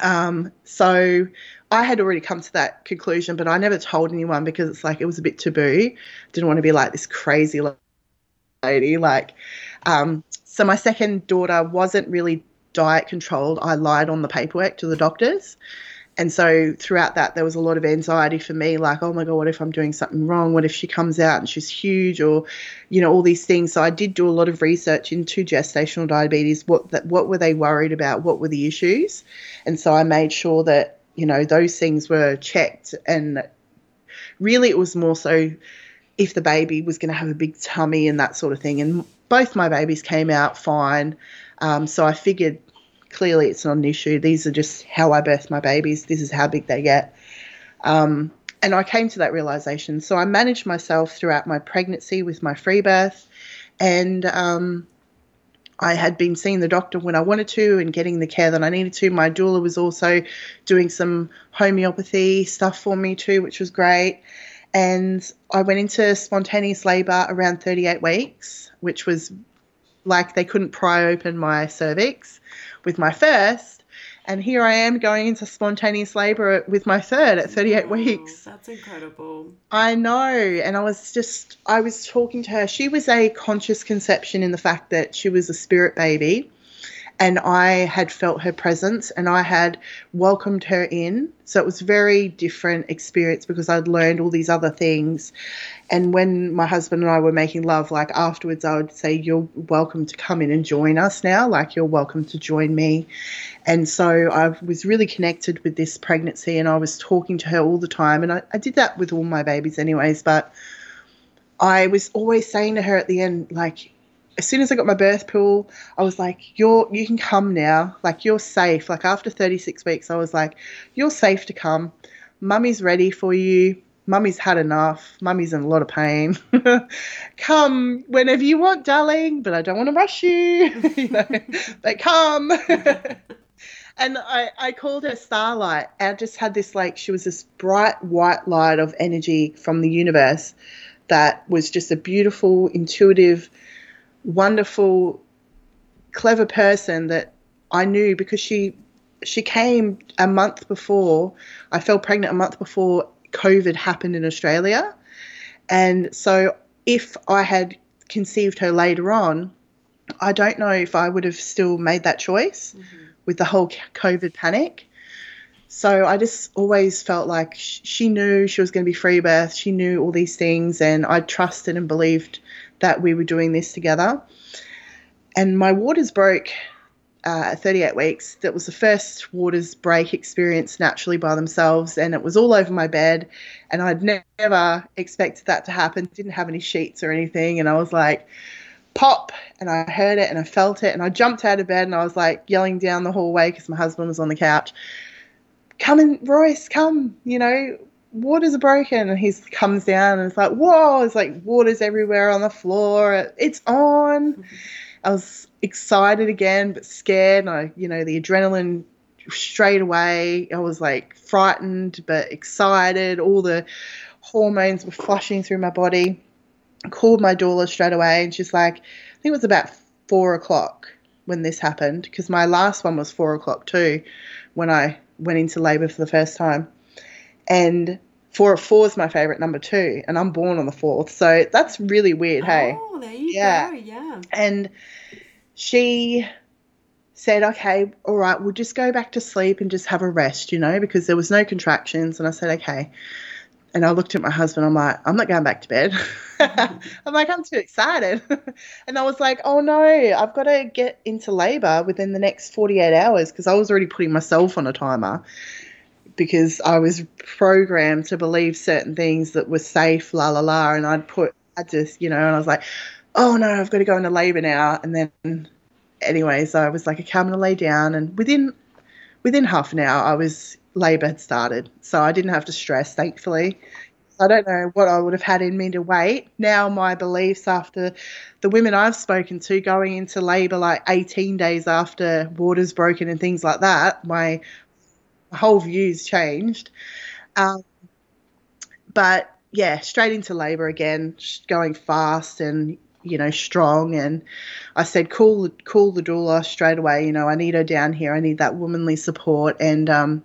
Um, so I had already come to that conclusion, but I never told anyone because it's like it was a bit taboo. Didn't want to be like this crazy lady. Like, um, so my second daughter wasn't really diet controlled. I lied on the paperwork to the doctors. And so throughout that, there was a lot of anxiety for me, like, oh my God, what if I'm doing something wrong? What if she comes out and she's huge, or, you know, all these things. So I did do a lot of research into gestational diabetes. What that, what were they worried about? What were the issues? And so I made sure that you know those things were checked. And really, it was more so if the baby was going to have a big tummy and that sort of thing. And both my babies came out fine. Um, so I figured clearly it's not an issue. These are just how I birth my babies. This is how big they get. Um, and I came to that realization. So I managed myself throughout my pregnancy with my free birth, and um, I had been seeing the doctor when I wanted to and getting the care that I needed to. My doula was also doing some homeopathy stuff for me too, which was great. And I went into spontaneous labor around 38 weeks, which was like they couldn't pry open my cervix with my first. And here I am going into spontaneous labor with my third at 38 wow, weeks. That's incredible. I know. And I was just, I was talking to her. She was a conscious conception in the fact that she was a spirit baby and I had felt her presence and I had welcomed her in. So it was very different experience because I'd learned all these other things. And when my husband and I were making love, like afterwards, I would say, You're welcome to come in and join us now. Like, you're welcome to join me. And so I was really connected with this pregnancy and I was talking to her all the time. And I, I did that with all my babies, anyways. But I was always saying to her at the end, like, as soon as I got my birth pool, I was like, "You're you can come now. Like you're safe." Like after 36 weeks, I was like, "You're safe to come. Mummy's ready for you. Mummy's had enough. Mummy's in a lot of pain. come whenever you want, darling, but I don't want to rush you. you know, but come." and I, I called her Starlight. I just had this like she was this bright white light of energy from the universe that was just a beautiful, intuitive wonderful, clever person that I knew because she she came a month before I fell pregnant a month before COVID happened in Australia. And so if I had conceived her later on, I don't know if I would have still made that choice mm-hmm. with the whole COVID panic. So I just always felt like she knew she was going to be free birth. She knew all these things, and I trusted and believed that we were doing this together. And my waters broke uh, 38 weeks. That was the first waters break experience naturally by themselves, and it was all over my bed. And I'd ne- never expected that to happen. Didn't have any sheets or anything, and I was like, pop, and I heard it and I felt it, and I jumped out of bed and I was like yelling down the hallway because my husband was on the couch, "Come in, Royce, come!" You know, waters broken, and he comes down and it's like, "Whoa!" It's like waters everywhere on the floor. It's on. I was excited again, but scared. And I, you know, the adrenaline straight away. I was like frightened, but excited. All the hormones were flushing through my body. I called my doula straight away, and she's like, I think it was about four o'clock when this happened, because my last one was four o'clock too, when I went into labour for the first time. And four of four is my favourite number too, and I'm born on the fourth, so that's really weird. Hey, oh, there you yeah. go, yeah. And she said, okay, all right, we'll just go back to sleep and just have a rest, you know, because there was no contractions. And I said, okay. And I looked at my husband, I'm like, I'm not going back to bed. I'm like, I'm too excited. and I was like, oh no, I've got to get into labor within the next 48 hours because I was already putting myself on a timer because I was programmed to believe certain things that were safe, la la la. And I'd put, I just, you know, and I was like, oh no, I've got to go into labour now. And then, anyway, so I was like, okay, I'm going to lay down. And within within half an hour, I was labour had started, so I didn't have to stress, thankfully. I don't know what I would have had in me to wait. Now my beliefs after the women I've spoken to going into labour like 18 days after water's broken and things like that, my whole views changed. Um, but yeah, straight into labour again, going fast and you know, strong. And I said, call, call the doula straight away. You know, I need her down here. I need that womanly support. And, um,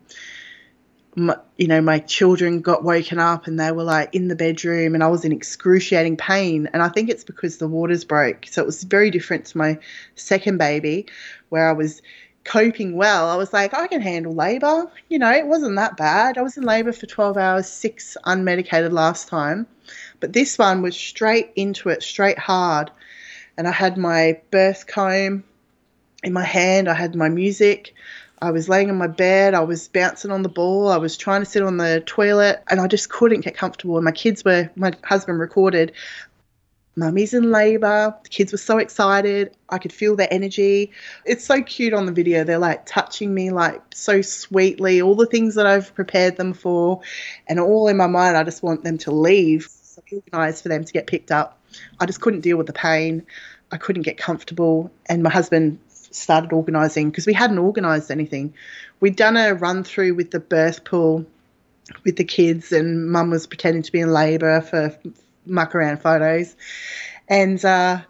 my, you know, my children got woken up and they were like in the bedroom and I was in excruciating pain. And I think it's because the waters broke. So it was very different to my second baby where I was coping well. I was like, I can handle labor. You know, it wasn't that bad. I was in labor for 12 hours, six unmedicated last time. But this one was straight into it, straight hard. And I had my birth comb in my hand, I had my music. I was laying in my bed, I was bouncing on the ball, I was trying to sit on the toilet, and I just couldn't get comfortable. And my kids were, my husband recorded, Mummy's in labour. The kids were so excited. I could feel their energy. It's so cute on the video. They're like touching me like so sweetly, all the things that I've prepared them for. And all in my mind, I just want them to leave organised for them to get picked up. I just couldn't deal with the pain. I couldn't get comfortable. And my husband started organising because we hadn't organised anything. We'd done a run through with the birth pool with the kids, and mum was pretending to be in labour for muck around photos. And uh,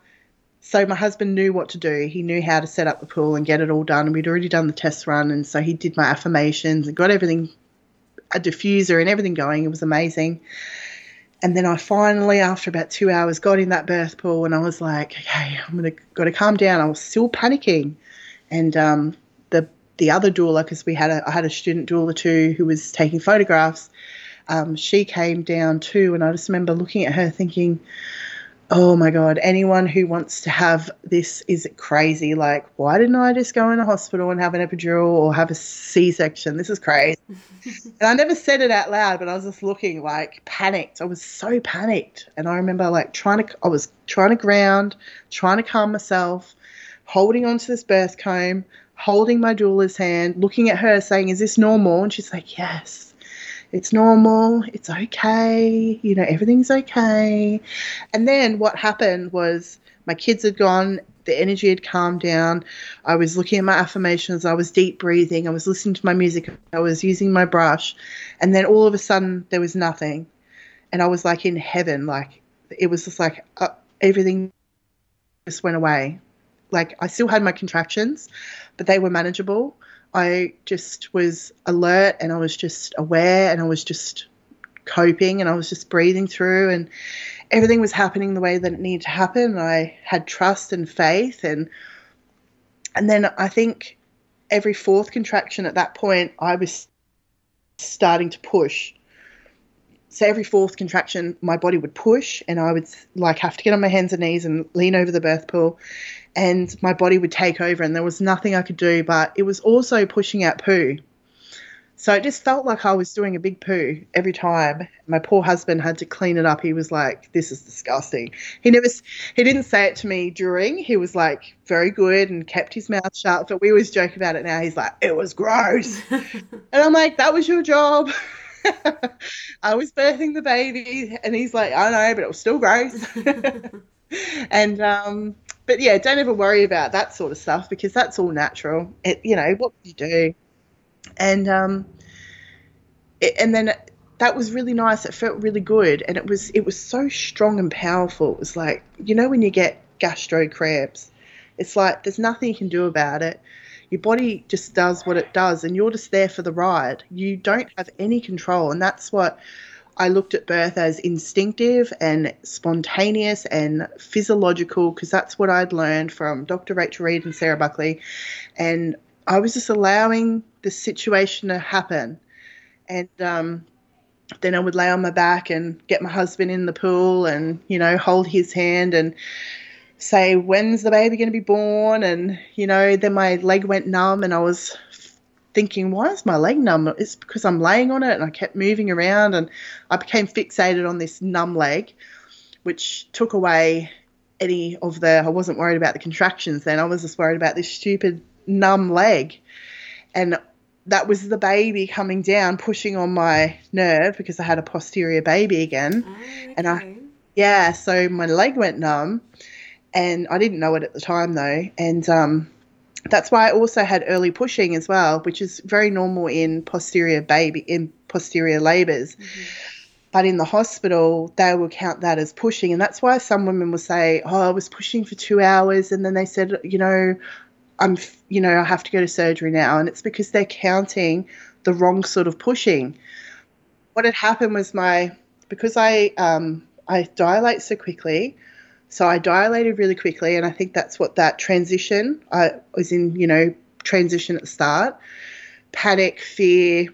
so my husband knew what to do. He knew how to set up the pool and get it all done. And we'd already done the test run. And so he did my affirmations and got everything, a diffuser and everything going. It was amazing. And then I finally, after about two hours, got in that birth pool, and I was like, okay, I'm gonna got to calm down. I was still panicking, and um, the the other doula, because we had a I had a student doula too who was taking photographs. Um, she came down too, and I just remember looking at her thinking, oh my god anyone who wants to have this is crazy. Like why didn't i just go in a hospital and have an epidural or have a c-section? This is crazy. And i never said it out loud but i was just looking like panicked. I was so panicked. And i remember like trying to i was trying to ground trying to calm myself holding onto this birth comb holding my doula's hand looking at her saying is this normal? And she's like yes it's normal, it's okay, you know, everything's okay. And then what happened was my kids had gone, the energy had calmed down. I was looking at my affirmations, I was deep breathing, I was listening to my music, I was using my brush, and then all of a sudden there was nothing. And I was like in heaven, like it was just like uh, everything just went away. Like I still had my contractions, but they were manageable. I just was alert and I was just aware and I was just coping and I was just breathing through and everything was happening the way that it needed to happen. I had trust and faith and and then I think every fourth contraction at that point I was starting to push. So every fourth contraction my body would push and I would like have to get on my hands and knees and lean over the birth pool and my body would take over and there was nothing I could do but it was also pushing out poo so it just felt like I was doing a big poo every time. My poor husband had to clean it up. He was like, "This is disgusting." He never, he didn't say it to me during. He was like, "Very good," and kept his mouth shut. But we always joke about it now. He's like, "It was gross," and I'm like, "That was your job." I was birthing the baby, and he's like, "I know, but it was still gross." and um, but yeah, don't ever worry about that sort of stuff because that's all natural. It, you know, what you do? and um, it, and then that was really nice. It felt really good, and it was it was so strong and powerful. It was like you know when you get gastro cramps, it's like there's nothing you can do about it. Your body just does what it does, and you're just there for the ride. You don't have any control, and that's what I looked at birth as instinctive and spontaneous and physiological because that's what I'd learned from Dr. Rachel Reed and Sarah Buckley. And I was just allowing the situation to happen. And um, then I would lay on my back and get my husband in the pool and, you know, hold his hand and say, when's the baby going to be born? And, you know, then my leg went numb and I was thinking, why is my leg numb? It's because I'm laying on it and I kept moving around and I became fixated on this numb leg, which took away any of the, I wasn't worried about the contractions then. I was just worried about this stupid numb leg. And that was the baby coming down, pushing on my nerve because I had a posterior baby again. Oh, okay. And I, yeah, so my leg went numb. And I didn't know it at the time though. And um, that's why I also had early pushing as well, which is very normal in posterior baby, in posterior labors. Mm-hmm. But in the hospital, they will count that as pushing. And that's why some women will say, Oh, I was pushing for two hours. And then they said, You know, I'm, you know, I have to go to surgery now. And it's because they're counting the wrong sort of pushing. What had happened was my, because I, um, I dilate so quickly, so I dilated really quickly. And I think that's what that transition, I was in, you know, transition at the start, panic, fear,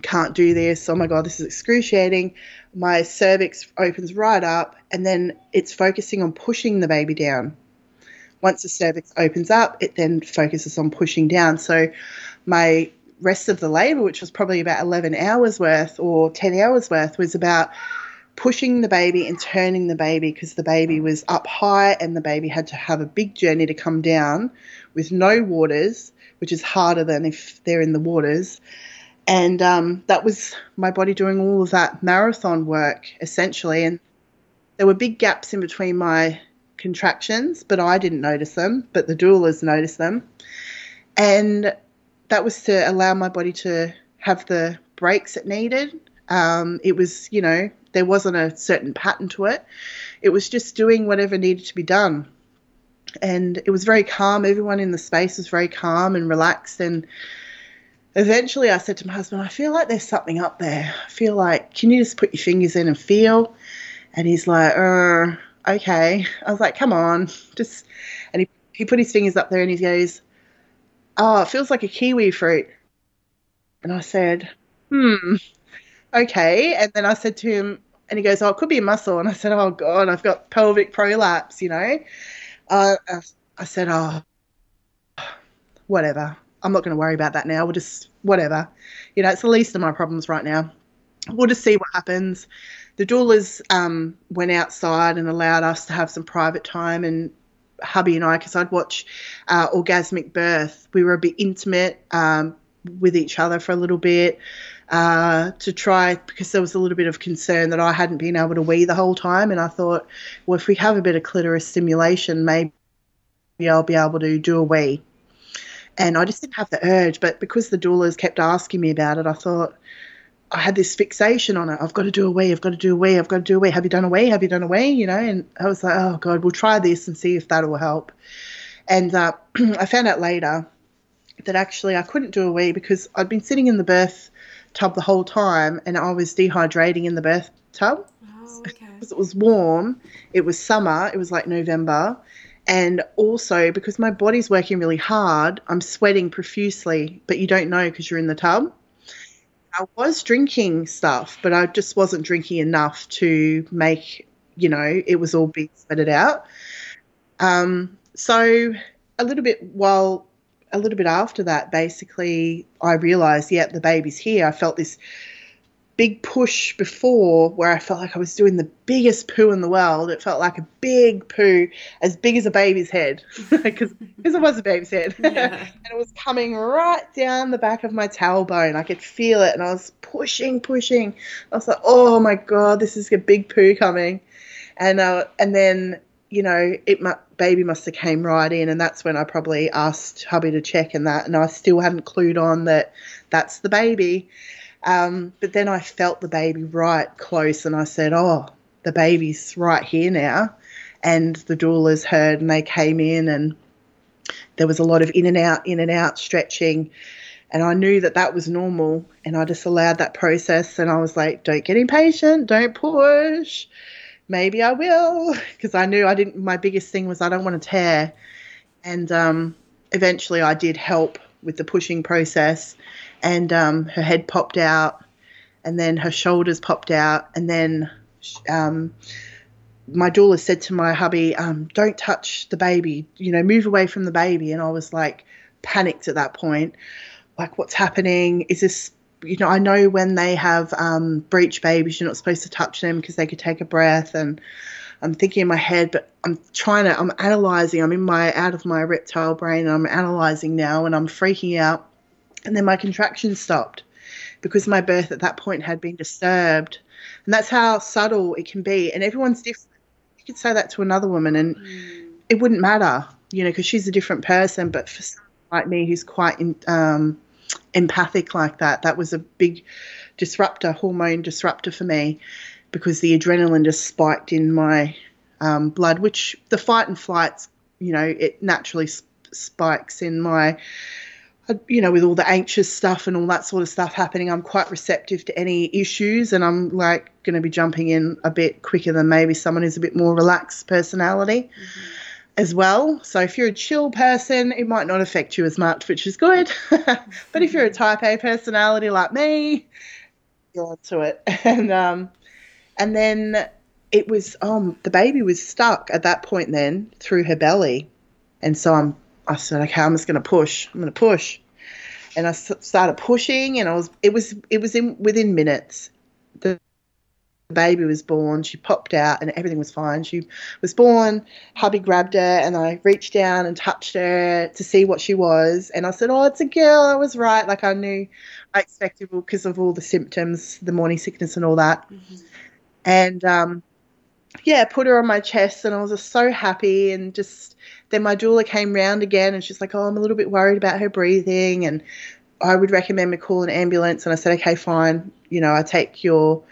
can't do this. Oh my God, this is excruciating. My cervix opens right up, and then it's focusing on pushing the baby down once the cervix opens up, it then focuses on pushing down. So my rest of the labor, which was probably about 11 hours worth or 10 hours worth, was about pushing the baby and turning the baby because the baby was up high and the baby had to have a big journey to come down with no waters, which is harder than if they're in the waters. And um, that was my body doing all of that marathon work essentially. And there were big gaps in between my contractions, but I didn't notice them, but the doulas noticed them. And that was to allow my body to have the breaks it needed. Um, it was, you know, there wasn't a certain pattern to it. It was just doing whatever needed to be done. And it was very calm. Everyone in the space was very calm and relaxed. And eventually I said to my husband, I feel like there's something up there. I feel like, can you just put your fingers in and feel? And he's like, uh, okay. I was like, come on, just. And he, he put his fingers up there and he goes, oh, it feels like a kiwi fruit. And I said, hmm, okay. And then I said to him, and he goes, oh, it could be a muscle. And I said, oh, God, I've got pelvic prolapse, you know. Uh, I said, oh, whatever. I'm not going to worry about that now. We'll just, whatever. You know, it's the least of my problems right now. We'll just see what happens the doulas um, went outside and allowed us to have some private time and hubby and I, because I'd watch uh, Orgasmic Birth. We were a bit intimate um, with each other for a little bit uh, to try, because there was a little bit of concern that I hadn't been able to wee the whole time. And I thought, well, if we have a bit of clitoris stimulation, maybe I'll be able to do a wee. And I just didn't have the urge, but because the doulas kept asking me about it, I thought, I had this fixation on it. I've got to do a wee. I've got to do a wee. I've got to do a wee. Have you done a wee? Have you done a wee? You know, and I was like, oh God, we'll try this and see if that will help. And uh, I found out later that actually I couldn't do a wee because I'd been sitting in the birth tub the whole time and I was dehydrating in the bathtub. tub. Oh, okay. Because it was warm, it was summer, it was like November. And also because my body's working really hard, I'm sweating profusely, but you don't know because you're in the tub. I was drinking stuff, but I just wasn't drinking enough to make, you know, it was all being sweated out. Um, so a little bit while a little bit after that, basically, I realized, yeah, the baby's here. I felt this big push before where I felt like I was doing the biggest poo in the world. It felt like a big poo, as big as a baby's head, because it was a baby's head. Yeah. and it was coming right down the back of my tailbone. I could feel it, and I was pushing, pushing. I was like, oh my God, this is a big poo coming. And, uh, and then, you know, it mu- baby must have came right in, and that's when I probably asked hubby to check and that, and I still hadn't clued on that that's the baby. Um, but then I felt the baby right close, and I said, "Oh, the baby's right here now." And the doulas heard, and they came in, and there was a lot of in and out, in and out stretching, and I knew that that was normal, and I just allowed that process, and I was like, "Don't get impatient, don't push." Maybe I will, because I knew I didn't. My biggest thing was I don't want to tear, and um, eventually I did help with the pushing process, and um, her head popped out, and then her shoulders popped out, and then um, my doula said to my hubby, um, "Don't touch the baby, you know, move away from the baby." And I was like panicked at that point, like, "What's happening? Is this?" You know, I know when they have um, breech babies, you're not supposed to touch them because they could take a breath, and I'm thinking in my head, but I'm trying to, I'm analyzing. I'm in my out of my reptile brain, and I'm analyzing now, and I'm freaking out. And then my contractions stopped because my birth at that point had been disturbed. And that's how subtle it can be. And everyone's different. You could say that to another woman, and it wouldn't matter, you know, because she's a different person. But for someone like me who's quite in, um, empathic like that, that was a big disruptor, hormone disruptor for me because the adrenaline just spiked in my um, blood, which the fight and flights, you know, it naturally sp- spikes in my, uh, you know, with all the anxious stuff and all that sort of stuff happening. I'm quite receptive to any issues, and I'm like going to be jumping in a bit quicker than maybe someone who's a bit more relaxed personality. As well, so if you're a chill person, it might not affect you as much, which is good. but if you're a type A personality like me, you're onto it. And um, and then it was um the baby was stuck at that point then through her belly. And so i'm i said okay i'm just to push. I'm to push. And I started pushing and i was it was it was in within minutes. The baby was born she popped out and everything was fine she was born hubby grabbed her and i reached down and touched her to see what she was and i said oh it's a girl i was right like i knew i expected because of all the symptoms the morning sickness and all that and um, yeah, put her on my chest, and I was just so happy. And just then my doula came round again, and she's like, "Oh, I'm a little bit worried about her breathing, and I would recommend we call an ambulance." And I said, "Okay, fine. You know, I take your,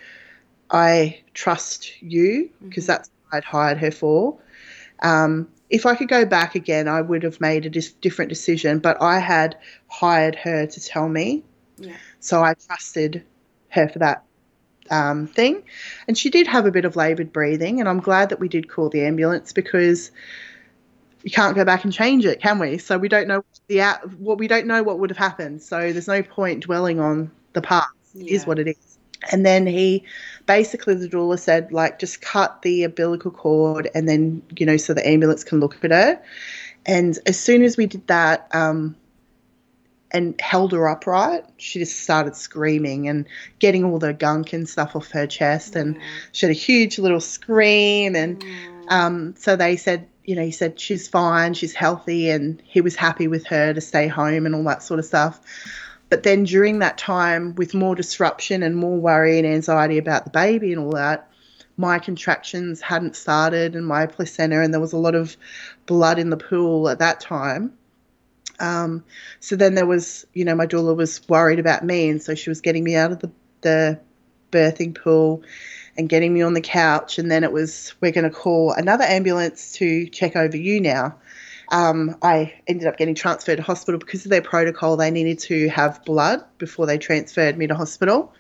I trust you because that's what I'd hired her for." Um, if I could go back again, I would have made a dis- different decision, but I had hired her to tell me, Yeah. so I trusted her for that um, thing. And she did have a bit of laboured breathing, and I'm glad that we did call the ambulance because you can't go back and change it, can we? So we don't know the out, what we don't know what would have happened. So there's no point dwelling on the past. It is Yeah. what it is. And then he basically the doula said like just cut the umbilical cord and then you know so the ambulance can look at her. And as soon as we did that, um, and held her upright, she just started screaming and getting all the gunk and stuff off her chest. And she had a huge little scream. And um, so they said, you know, he said she's fine, she's healthy, and he was happy with her to stay home and all that sort of stuff. But then during that time, with more disruption and more worry and anxiety about the baby and all that, my contractions hadn't started and my placenta, and there was a lot of blood in the pool at that time. Um, so then there was, you know, my doula was worried about me, and so she was getting me out of the, the birthing pool and getting me on the couch. And then it was, we're going to call another ambulance to check over you now. Um, I ended up getting transferred to hospital because of their protocol. They needed to have blood before they transferred me to hospital.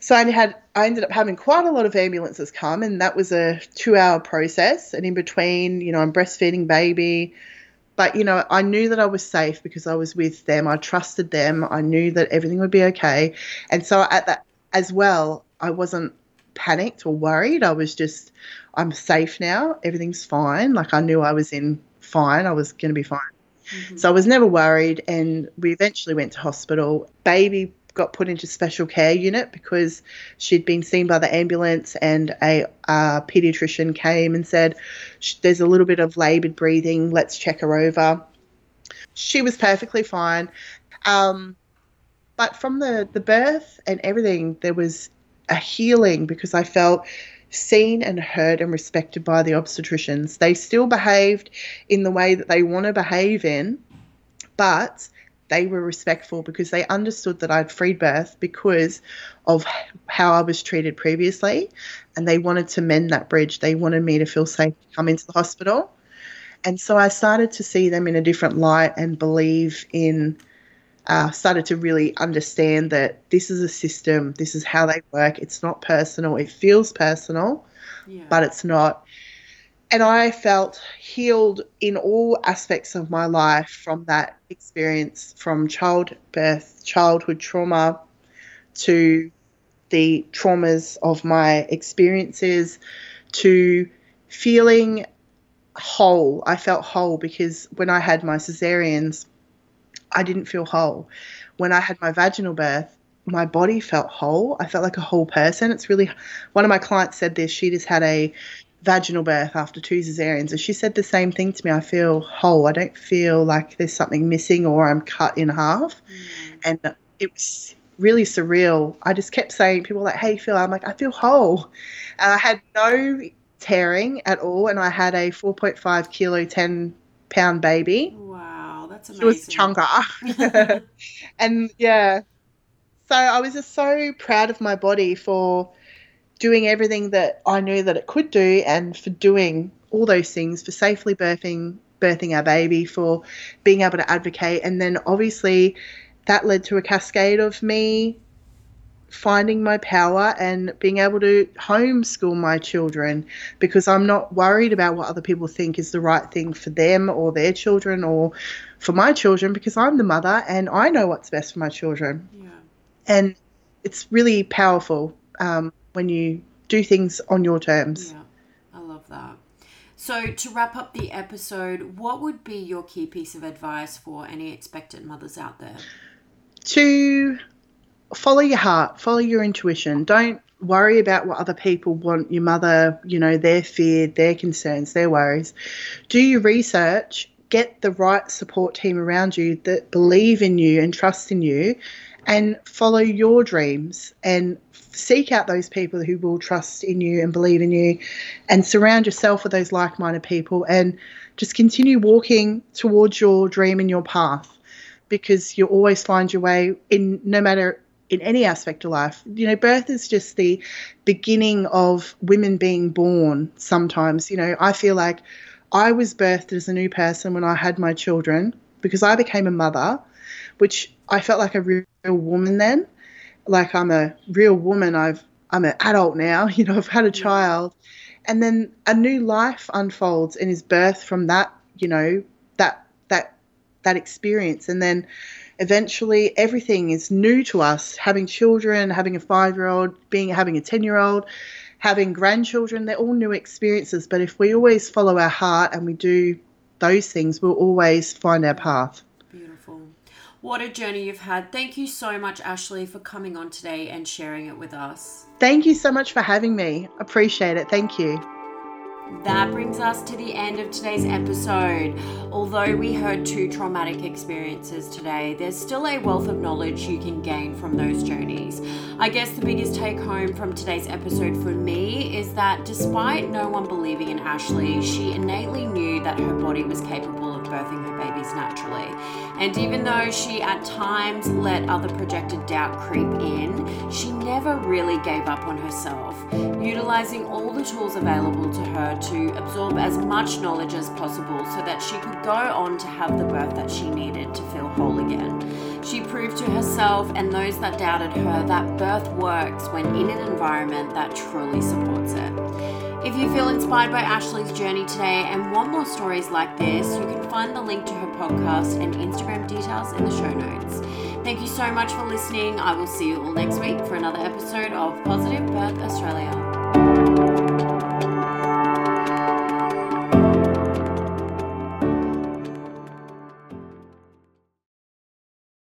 So I had I ended up having quite a lot of ambulances come, and that was a two-hour process. And in between, you know, I'm breastfeeding baby, but you know, I knew that I was safe because I was with them. I trusted them. I knew that everything would be okay. And so at that as well, I wasn't panicked or worried. I was just, I'm safe now. Everything's fine. Like I knew I was in fine. I was going to be fine. Mm-hmm. So I was never worried. And we eventually went to hospital. Baby got put into special care unit because she'd been seen by the ambulance and a uh, pediatrician came and said there's a little bit of laboured breathing let's check her over she was perfectly fine um, but from the, the birth and everything there was a healing because i felt seen and heard and respected by the obstetricians they still behaved in the way that they want to behave in but they were respectful because they understood that I'd freed birth because of how I was treated previously, and they wanted to mend that bridge. They wanted me to feel safe to come into the hospital. And so I started to see them in a different light and believe in, uh, started to really understand that this is a system, this is how they work. It's not personal, it feels personal, yeah. but it's not and I felt healed in all aspects of my life from that experience from childbirth, childhood trauma to the traumas of my experiences to feeling whole. I felt whole because when I had my cesareans, I didn't feel whole. When I had my vaginal birth, my body felt whole. I felt like a whole person. It's really one of my clients said this. She just had a vaginal birth after two cesareans, and she said the same thing to me. I feel whole. I don't feel like there's something missing or I'm cut in half. Mm. And it was really surreal. I just kept saying, people like, hey, Phil, I'm like, I feel whole. And I had no tearing at all, and I had a 4.5 kilo, 10 pound baby. Wow, that's amazing. She was chunker. and yeah, so I was just so proud of my body for doing everything that I knew that it could do and for doing all those things for safely birthing birthing our baby for being able to advocate and then obviously that led to a cascade of me finding my power and being able to homeschool my children because I'm not worried about what other people think is the right thing for them or their children or for my children because I'm the mother and I know what's best for my children. Yeah. And it's really powerful um, when you do things on your terms. Yeah, I love that. So, to wrap up the episode, what would be your key piece of advice for any expectant mothers out there? To follow your heart, follow your intuition. Don't worry about what other people want your mother, you know, their fear, their concerns, their worries. Do your research, get the right support team around you that believe in you and trust in you, and follow your dreams and seek out those people who will trust in you and believe in you and surround yourself with those like-minded people and just continue walking towards your dream and your path because you'll always find your way in no matter in any aspect of life. You know, birth is just the beginning of women being born sometimes. You know, I feel like I was birthed as a new person when I had my children because I became a mother, which I felt like a real woman then like I'm a real woman. I've I'm an adult now. You know, I've had a child, and then a new life unfolds and is birthed from that. You know, that that that experience, and then eventually everything is new to us. Having children, having a five year old, being having a ten year old, having grandchildren, they're all new experiences. But if we always follow our heart and we do those things, we'll always find our path. Beautiful. What a journey you've had. Thank you so much, Ashley, for coming on today and sharing it with us. Thank you so much for having me. Appreciate it. Thank you. That brings us to the end of today's episode. Although we heard two traumatic experiences today, there's still a wealth of knowledge you can gain from those journeys. I guess the biggest take home from today's episode for me is that despite no one believing in Ashley, she innately knew that her body was capable of birthing her babies naturally. And even though she at times let other projected doubt creep in, she never really gave up on herself, utilizing all the tools available to her to absorb as much knowledge as possible so that she could go on to have the birth that she needed to feel whole again. She proved to herself and those that doubted her that birth works when in an environment that truly supports it. If you feel inspired by Ashley's journey today and want more stories like this, you can find the link to her podcast and Instagram details in the show notes. Thank you so much for listening. I will see you all next week for another episode of Positive Birth Australia.